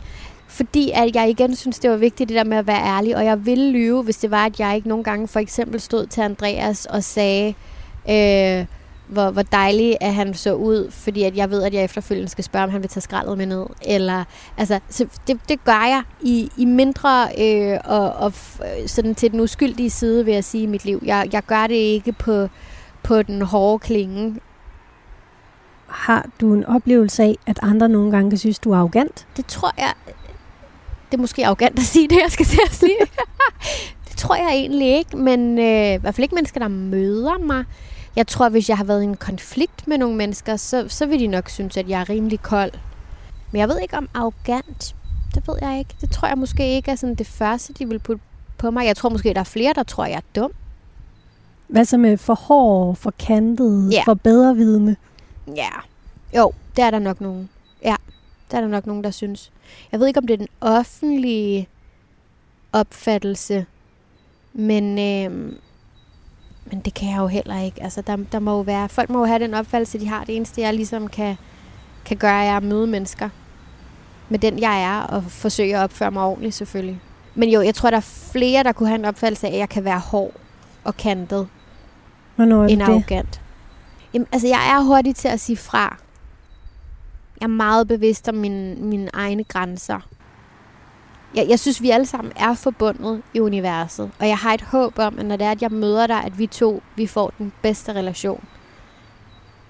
fordi at jeg igen synes, det var vigtigt det der med at være ærlig, og jeg ville lyve, hvis det var, at jeg ikke nogle gange for eksempel stod til Andreas og sagde, øh, hvor, hvor dejlig at han så ud, fordi at jeg ved, at jeg efterfølgende skal spørge, om han vil tage skraldet med ned. Eller, altså, så det, det gør jeg i, i mindre øh, og, og sådan til den uskyldige side, vil jeg sige, i mit liv. Jeg, jeg gør det ikke på, på den hårde klinge. Har du en oplevelse af, at andre nogle gange kan synes, du er arrogant? Det tror jeg... Det er måske arrogant at sige det, jeg skal til at sige. det tror jeg egentlig ikke, men øh, i hvert fald ikke mennesker, der møder mig jeg tror, hvis jeg har været i en konflikt med nogle mennesker, så, så vil de nok synes, at jeg er rimelig kold. Men jeg ved ikke om arrogant. Det ved jeg ikke. Det tror jeg måske ikke er sådan det første, de vil putte på mig. Jeg tror måske, der er flere, der tror, jeg er dum. Hvad så med for hård, for kantet, ja. for bedre vidne? Ja, jo, det er der nok nogen. Ja, der er der nok nogen, der synes. Jeg ved ikke, om det er den offentlige opfattelse, men øh, men det kan jeg jo heller ikke. Altså, der, der må jo være, folk må jo have den opfattelse, de har. Det eneste, jeg ligesom kan, kan gøre, er at møde mennesker med den, jeg er, og forsøge at opføre mig ordentligt, selvfølgelig. Men jo, jeg tror, der er flere, der kunne have en opfattelse af, at jeg kan være hård og kantet. Hvornår er end arrogant. Jamen, altså, jeg er hurtig til at sige fra. Jeg er meget bevidst om mine, mine egne grænser jeg, jeg synes, vi alle sammen er forbundet i universet. Og jeg har et håb om, at når det er, at jeg møder dig, at vi to vi får den bedste relation.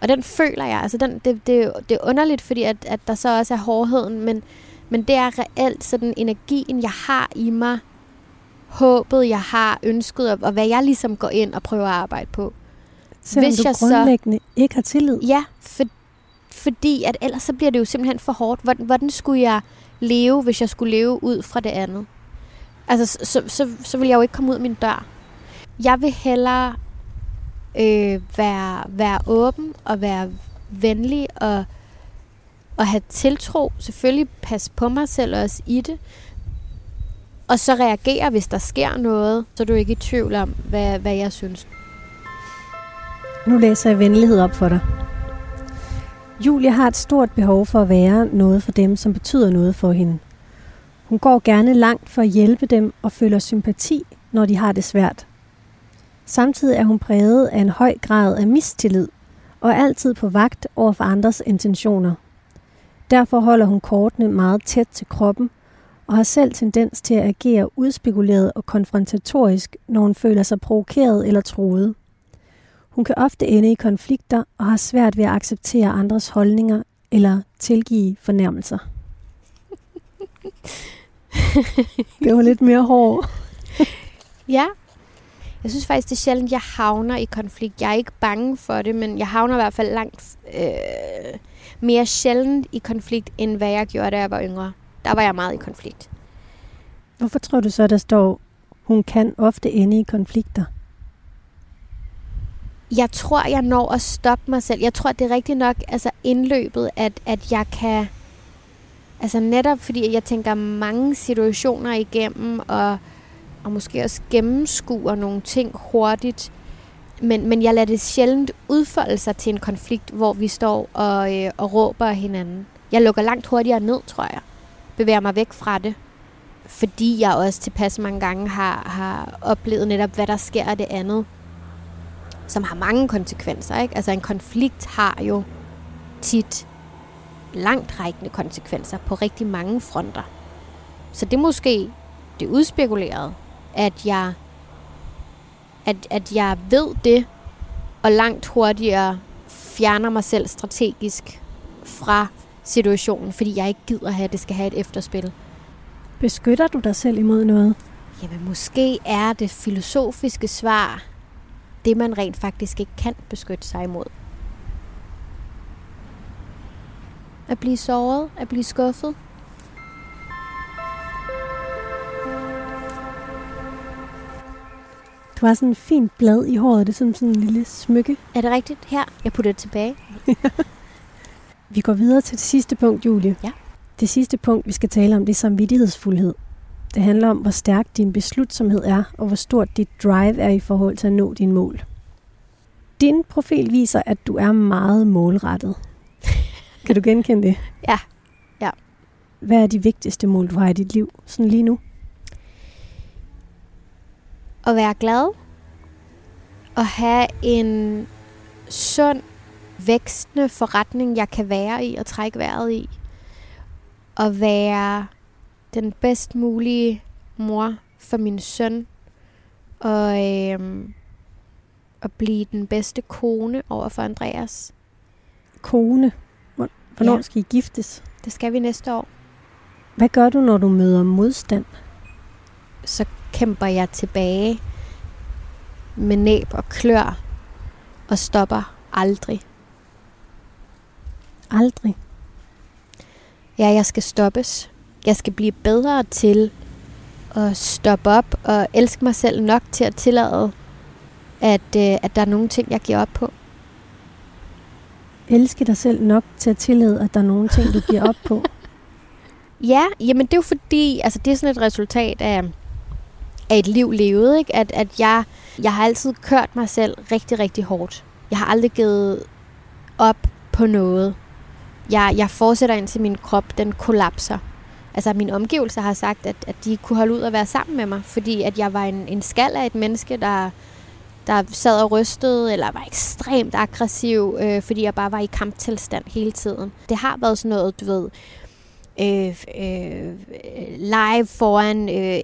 Og den føler jeg. Altså den, det, det, det er underligt, fordi at, at der så også er hårdheden, men, men det er reelt sådan energien, jeg har i mig, håbet, jeg har, ønsket, og, og hvad jeg ligesom går ind og prøver at arbejde på. Selvom Hvis du jeg grundlæggende så, ikke har tillid? Ja, for, fordi at ellers så bliver det jo simpelthen for hårdt. Hvordan, hvordan skulle jeg leve, hvis jeg skulle leve ud fra det andet. Altså, så, så, så vil jeg jo ikke komme ud af min dør. Jeg vil hellere øh, være, være åben og være venlig og, og have tiltro. Selvfølgelig passe på mig selv også i det. Og så reagere, hvis der sker noget, så er du ikke i tvivl om, hvad, hvad jeg synes. Nu læser jeg venlighed op for dig. Julie har et stort behov for at være noget for dem, som betyder noget for hende. Hun går gerne langt for at hjælpe dem og føler sympati, når de har det svært. Samtidig er hun præget af en høj grad af mistillid og er altid på vagt over for andres intentioner. Derfor holder hun kortene meget tæt til kroppen og har selv tendens til at agere udspekuleret og konfrontatorisk, når hun føler sig provokeret eller troet. Hun kan ofte ende i konflikter og har svært ved at acceptere andres holdninger eller tilgive fornærmelser. det var lidt mere hård. ja. Jeg synes faktisk, det er sjældent, jeg havner i konflikt. Jeg er ikke bange for det, men jeg havner i hvert fald langt øh, mere sjældent i konflikt, end hvad jeg gjorde, da jeg var yngre. Der var jeg meget i konflikt. Hvorfor tror du så, der står, hun kan ofte ende i konflikter? Jeg tror, jeg når at stoppe mig selv. Jeg tror, det er rigtigt nok altså indløbet, at, at jeg kan... Altså netop fordi jeg tænker mange situationer igennem, og, og måske også gennemskuer nogle ting hurtigt. Men, men jeg lader det sjældent udfolde sig til en konflikt, hvor vi står og, øh, og råber hinanden. Jeg lukker langt hurtigere ned, tror jeg. Bevæger mig væk fra det. Fordi jeg også tilpas mange gange har, har oplevet netop, hvad der sker af det andet som har mange konsekvenser. Ikke? Altså en konflikt har jo tit langt rækkende konsekvenser på rigtig mange fronter. Så det er måske det udspekulerede, at jeg, at, at jeg ved det, og langt hurtigere fjerner mig selv strategisk fra situationen, fordi jeg ikke gider have, at det skal have et efterspil. Beskytter du dig selv imod noget? Jamen måske er det filosofiske svar, det, man rent faktisk ikke kan beskytte sig imod. At blive såret, at blive skuffet. Du har sådan en fint blad i håret, det er som sådan en lille smykke. Er det rigtigt? Her, jeg putter det tilbage. vi går videre til det sidste punkt, Julie. Ja. Det sidste punkt, vi skal tale om, det er samvittighedsfuldhed. Det handler om, hvor stærk din beslutsomhed er, og hvor stort dit drive er i forhold til at nå dine mål. Din profil viser, at du er meget målrettet. Kan du genkende det? Ja. ja. Hvad er de vigtigste mål, du har i dit liv, sådan lige nu? At være glad. At have en sund, vækstende forretning, jeg kan være i og trække vejret i. At være den bedst mulige mor for min søn. Og øhm, at blive den bedste kone over for Andreas. Kone? Hvornår ja. skal I giftes? Det skal vi næste år. Hvad gør du, når du møder modstand? Så kæmper jeg tilbage med næb og klør og stopper aldrig. Aldrig? Ja, jeg skal stoppes jeg skal blive bedre til at stoppe op og elske mig selv nok til at tillade, at, øh, at der er nogle ting, jeg giver op på. Elske dig selv nok til at tillade, at der er nogle ting, du giver op på? ja, jamen det er jo fordi, altså det er sådan et resultat af, af et liv levet, ikke? At, at jeg, jeg har altid kørt mig selv rigtig, rigtig hårdt. Jeg har aldrig givet op på noget. Jeg, jeg fortsætter indtil min krop, den kollapser altså min omgivelser har sagt, at, at de kunne holde ud at være sammen med mig, fordi at jeg var en, en skal af et menneske, der, der sad og rystede, eller var ekstremt aggressiv, øh, fordi jeg bare var i kamptilstand hele tiden. Det har været sådan noget, du ved, øh, øh, live foran øh,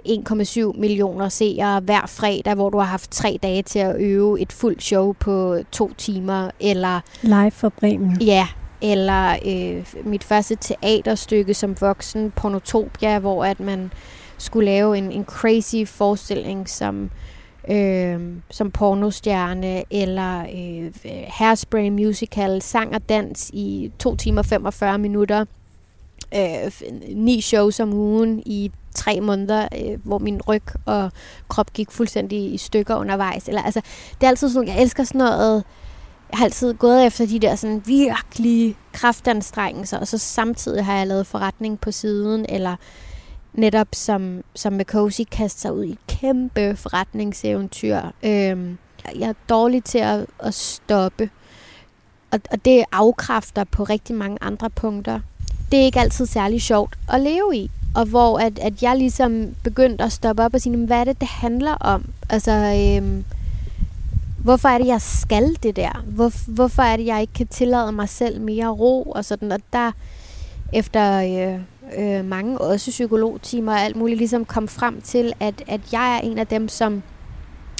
1,7 millioner seere hver fredag, hvor du har haft tre dage til at øve et fuldt show på to timer, eller... Live for Bremen. Ja, eller øh, mit første teaterstykke som voksen, Pornotopia, hvor at man skulle lave en, en crazy forestilling som, øh, som pornostjerne, eller øh, Hairspray Musical, sang og dans i 2 timer 45 minutter, øh, ni shows om ugen i tre måneder, øh, hvor min ryg og krop gik fuldstændig i stykker undervejs. Eller, altså, det er altid sådan, jeg elsker sådan noget, jeg har altid gået efter de der sådan virkelig kraftanstrengelser, og så samtidig har jeg lavet forretning på siden, eller netop som, som med Cozy kaste sig ud i kæmpe forretningseventyr. Øhm, jeg er dårlig til at, at stoppe, og, og det afkræfter på rigtig mange andre punkter. Det er ikke altid særlig sjovt at leve i. Og hvor at, at jeg ligesom begyndte at stoppe op og sige, hvad er det, det handler om? Altså, øhm, hvorfor er det, jeg skal det der? Hvor, hvorfor er det, jeg ikke kan tillade mig selv mere ro? Og sådan, og der efter øh, øh, mange også psykologtimer og alt muligt, ligesom kom frem til, at, at jeg er en af dem, som,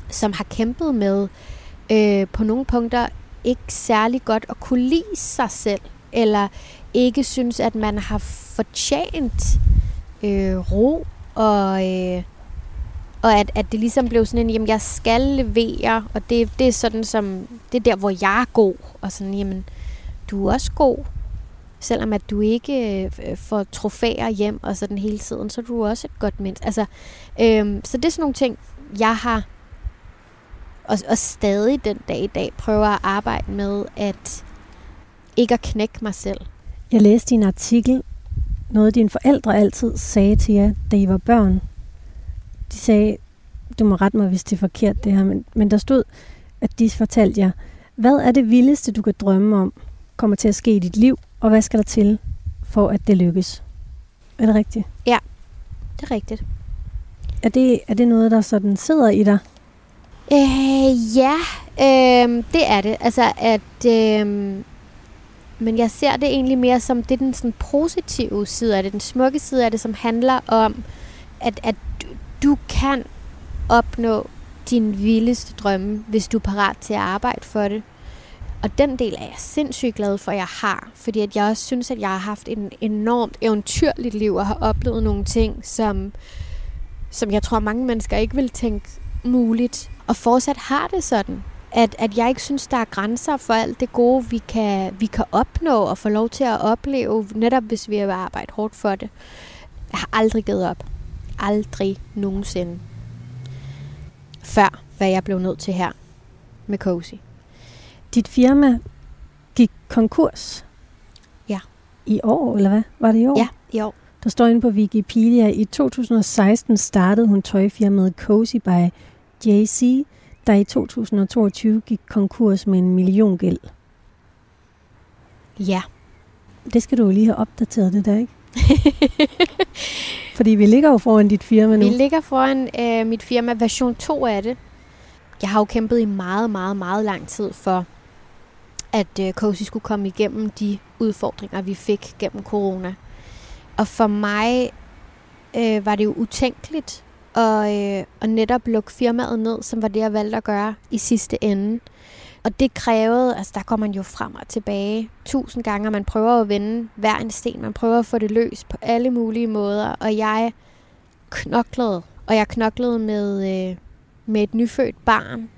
som har kæmpet med øh, på nogle punkter ikke særlig godt at kunne lide sig selv, eller ikke synes, at man har fortjent øh, ro, og, øh, og at, at det ligesom blev sådan en, jamen jeg skal levere, og det, det er sådan som, det er der, hvor jeg er god, og sådan, jamen du er også god, selvom at du ikke øh, får trofæer hjem og sådan hele tiden, så er du også et godt menneske. Altså, øhm, så det er sådan nogle ting, jeg har og, og stadig den dag i dag prøver at arbejde med at ikke at knække mig selv. Jeg læste i en artikel, noget dine forældre altid sagde til jer, da I var børn. De sagde, du må rette mig, hvis det er forkert det her, men, men der stod, at de fortalte jer, hvad er det vildeste, du kan drømme om, kommer til at ske i dit liv, og hvad skal der til, for at det lykkes? Er det rigtigt? Ja, det er rigtigt. Er det, er det noget, der sådan sidder i dig? Øh, ja, øh, det er det. Altså, at... Øh, men jeg ser det egentlig mere som, det er den sådan positive side af det, den smukke side af det, som handler om, at, at du, kan opnå din vildeste drømme, hvis du er parat til at arbejde for det. Og den del er jeg sindssygt glad for, at jeg har. Fordi at jeg også synes, at jeg har haft en enormt eventyrligt liv og har oplevet nogle ting, som, som jeg tror mange mennesker ikke vil tænke muligt. Og fortsat har det sådan. At, at jeg ikke synes, der er grænser for alt det gode, vi kan, vi kan opnå og få lov til at opleve, netop hvis vi vil arbejde hårdt for det. Jeg har aldrig givet op. Aldrig nogensinde. Før, hvad jeg blev nødt til her med Cozy. Dit firma gik konkurs? Ja. I år, eller hvad? Var det i år? Ja, i år. Der står inde på Wikipedia, i 2016 startede hun tøjfirmaet Cozy by JC, der i 2022 gik konkurs med en million gæld. Ja. Det skal du jo lige have opdateret det der, ikke? Fordi vi ligger jo foran dit firma nu. Vi ligger foran øh, mit firma, version 2 af det. Jeg har jo kæmpet i meget, meget, meget lang tid for, at øh, Cozy skulle komme igennem de udfordringer, vi fik gennem corona. Og for mig øh, var det jo utænkeligt at, øh, at netop lukke firmaet ned, som var det, jeg valgte at gøre i sidste ende. Og det krævede, altså der kommer man jo frem og tilbage tusind gange, og man prøver at vende hver en sten, man prøver at få det løs på alle mulige måder, og jeg knoklede, og jeg knoklede med, øh, med et nyfødt barn,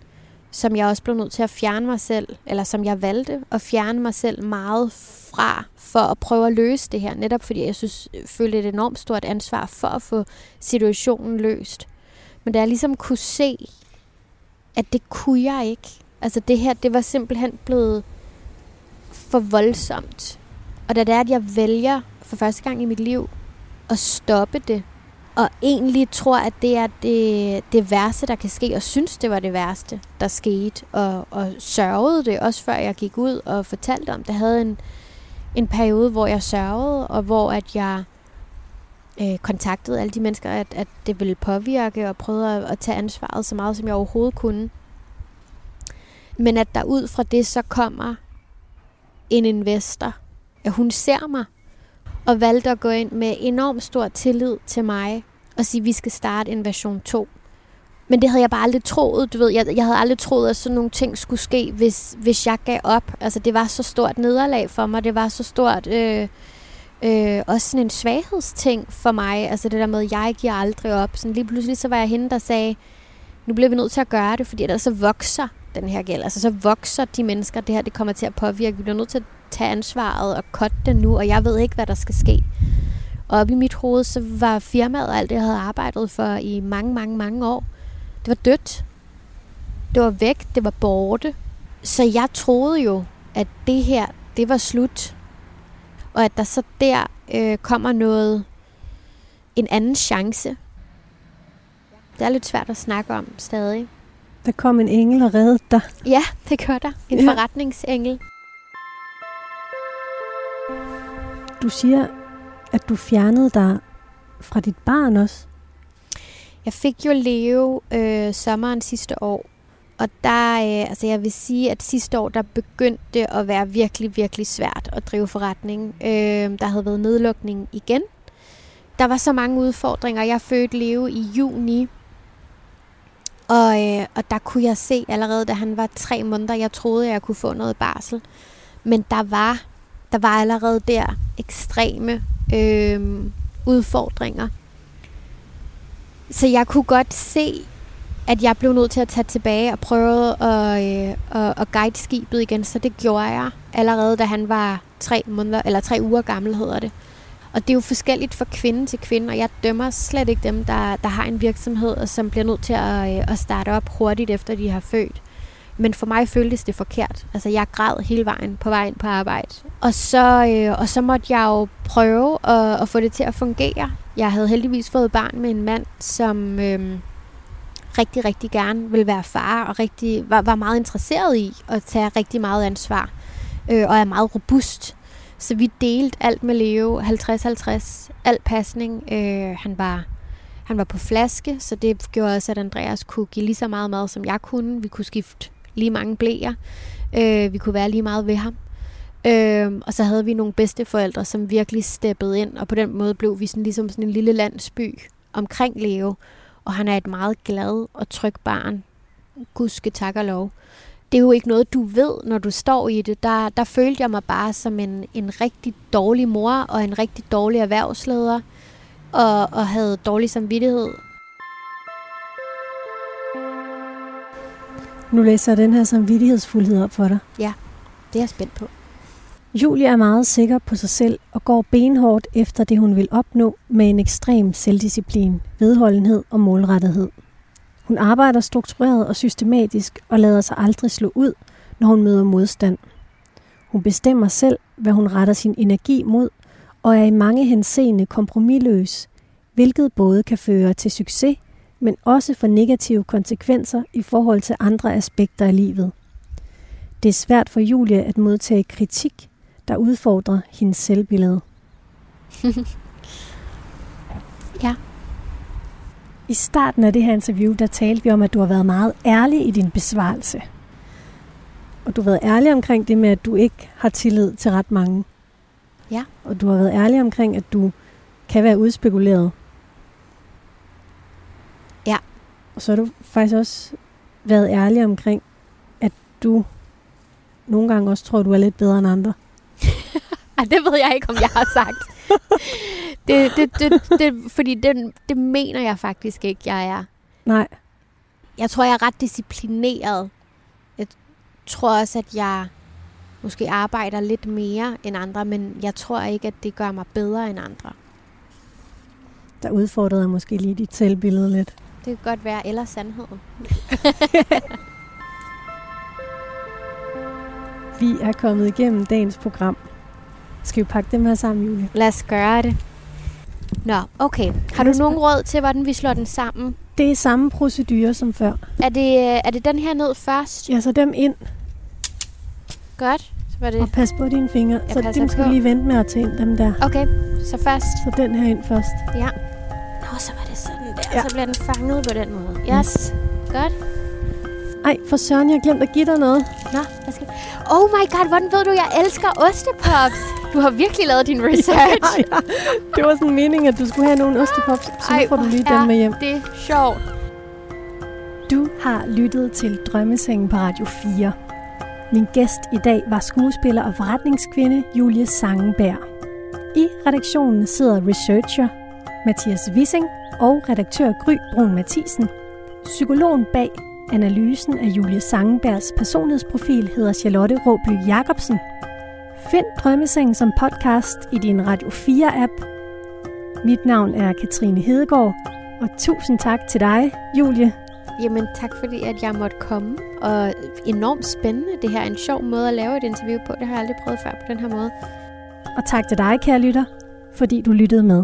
som jeg også blev nødt til at fjerne mig selv, eller som jeg valgte at fjerne mig selv meget fra, for at prøve at løse det her, netop fordi jeg synes, følte et enormt stort ansvar for at få situationen løst. Men da jeg ligesom kunne se, at det kunne jeg ikke, altså det her, det var simpelthen blevet for voldsomt. Og da det er, at jeg vælger for første gang i mit liv at stoppe det, og egentlig tror, at det er det, det værste, der kan ske, og synes, det var det værste, der skete, og, og sørgede det, også før jeg gik ud og fortalte om det. Jeg havde en, en periode, hvor jeg sørgede, og hvor at jeg øh, kontaktede alle de mennesker, at, at det ville påvirke, og prøvede at, at tage ansvaret så meget, som jeg overhovedet kunne. Men at der ud fra det så kommer en investor, at hun ser mig, og valgte at gå ind med enormt stor tillid til mig, og sige, at vi skal starte en version 2. Men det havde jeg bare aldrig troet, du ved. Jeg, jeg havde aldrig troet, at sådan nogle ting skulle ske, hvis, hvis jeg gav op. Altså, det var så stort nederlag for mig. Det var så stort... Øh, øh, også sådan en svaghedsting for mig. Altså det der med, at jeg giver aldrig op. Sådan lige pludselig så var jeg hende, der sagde, nu bliver vi nødt til at gøre det, fordi ellers så vokser den her gæld. Altså så vokser de mennesker, det her det kommer til at påvirke. Vi bliver nødt til at tage ansvaret og kotte det nu, og jeg ved ikke, hvad der skal ske. Og op i mit hoved, så var firmaet og alt det, jeg havde arbejdet for i mange, mange, mange år, det var dødt. Det var væk, det var borte. Så jeg troede jo, at det her, det var slut. Og at der så der øh, kommer noget, en anden chance. Det er lidt svært at snakke om stadig. Der kom en engel og reddede dig. Ja, det gør der. En Ja. forretningsengel. Du siger, at du fjernede dig fra dit barn også. Jeg fik jo Leo øh, sommeren sidste år, og der, øh, altså jeg vil sige, at sidste år, der begyndte det at være virkelig, virkelig svært at drive forretning. Øh, der havde været nedlukning igen. Der var så mange udfordringer. Jeg fødte Leo i juni, og, øh, og der kunne jeg se allerede, da han var tre måneder, jeg troede, at jeg kunne få noget barsel. Men der var, der var allerede der ekstreme øh, udfordringer. Så jeg kunne godt se, at jeg blev nødt til at tage tilbage og prøve at, øh, at, at guide skibet igen. Så det gjorde jeg allerede, da han var tre, måneder, eller tre uger gammel, hedder det. Og det er jo forskelligt fra kvinde til kvinde, og jeg dømmer slet ikke dem, der, der har en virksomhed, og som bliver nødt til at, øh, at starte op hurtigt efter de har født. Men for mig føltes det forkert. Altså, jeg græd hele vejen på vejen på arbejde. Og så, øh, og så måtte jeg jo prøve at, at få det til at fungere. Jeg havde heldigvis fået barn med en mand, som øh, rigtig, rigtig gerne ville være far, og rigtig, var, var meget interesseret i at tage rigtig meget ansvar, øh, og er meget robust. Så vi delte alt med Leo, 50-50, alt pasning. Øh, han var han var på flaske, så det gjorde også, at Andreas kunne give lige så meget mad, som jeg kunne. Vi kunne skifte lige mange blæer. Øh, vi kunne være lige meget ved ham. Øh, og så havde vi nogle bedsteforældre, som virkelig steppede ind, og på den måde blev vi sådan, ligesom sådan en lille landsby omkring Leo. Og han er et meget glad og tryg barn. Gudske tak og lov. Det er jo ikke noget, du ved, når du står i det. Der, der følte jeg mig bare som en, en rigtig dårlig mor og en rigtig dårlig erhvervsleder. Og, og havde dårlig samvittighed. Nu læser jeg den her samvittighedsfuldhed op for dig. Det er jeg spændt på. Julie er meget sikker på sig selv og går benhårdt efter det, hun vil opnå med en ekstrem selvdisciplin, vedholdenhed og målrettethed. Hun arbejder struktureret og systematisk og lader sig aldrig slå ud, når hun møder modstand. Hun bestemmer selv, hvad hun retter sin energi mod, og er i mange henseende kompromilløs, hvilket både kan føre til succes, men også for negative konsekvenser i forhold til andre aspekter af livet. Det er svært for Julie at modtage kritik, der udfordrer hendes selvbillede. Ja. I starten af det her interview, der talte vi om, at du har været meget ærlig i din besvarelse. Og du har været ærlig omkring det med, at du ikke har tillid til ret mange. Ja. Og du har været ærlig omkring, at du kan være udspekuleret. Ja. Og så har du faktisk også været ærlig omkring, at du nogle gange også tror, du er lidt bedre end andre. Det ved jeg ikke, om jeg har sagt. det, det, det, det, fordi det, det mener jeg faktisk ikke, jeg er. Nej, Jeg tror, jeg er ret disciplineret. Jeg tror også, at jeg måske arbejder lidt mere end andre, men jeg tror ikke, at det gør mig bedre end andre. der udfordrede jeg måske lige dit selvbillede lidt. Det kan godt være, eller sandheden. Vi er kommet igennem dagens program. Skal vi pakke dem her sammen, Julie? Lad os gøre det. Nå, okay. Har du nogen råd til, hvordan vi slår den sammen? Det er samme procedure som før. Er det, øh, er det den her ned først? Ja, så dem ind, Godt. Så var det... og pas på dine fingre. Jeg Så dem skal du lige vente med at tage ind, dem der. Okay, så først. Så den her ind først. Ja. Nå, så var det sådan der. Ja. Så bliver den fanget på den måde. Yes. Godt. Ej, for søren, jeg har glemt at give dig noget. Nå, hvad skal... Oh my god, hvordan ved du, jeg elsker ostepops? Du har virkelig lavet din research. ja, det var sådan meningen, at du skulle have nogle ostepops, så nu får du lige dem med hjem. det er sjovt. Du har lyttet til Drømmesengen på Radio 4. Min gæst i dag var skuespiller og forretningskvinde Julie Sangenberg. I redaktionen sidder researcher Mathias Wissing og redaktør Gry Brun Mathisen. Psykologen bag analysen af Julie Sangenbergs personlighedsprofil hedder Charlotte Råby Jacobsen. Find Drømmesengen som podcast i din Radio 4-app. Mit navn er Katrine Hedegaard, og tusind tak til dig, Julie. Jamen tak fordi, at jeg måtte komme. Og enormt spændende. Det her er en sjov måde at lave et interview på. Det har jeg aldrig prøvet før på den her måde. Og tak til dig, kære lytter, fordi du lyttede med.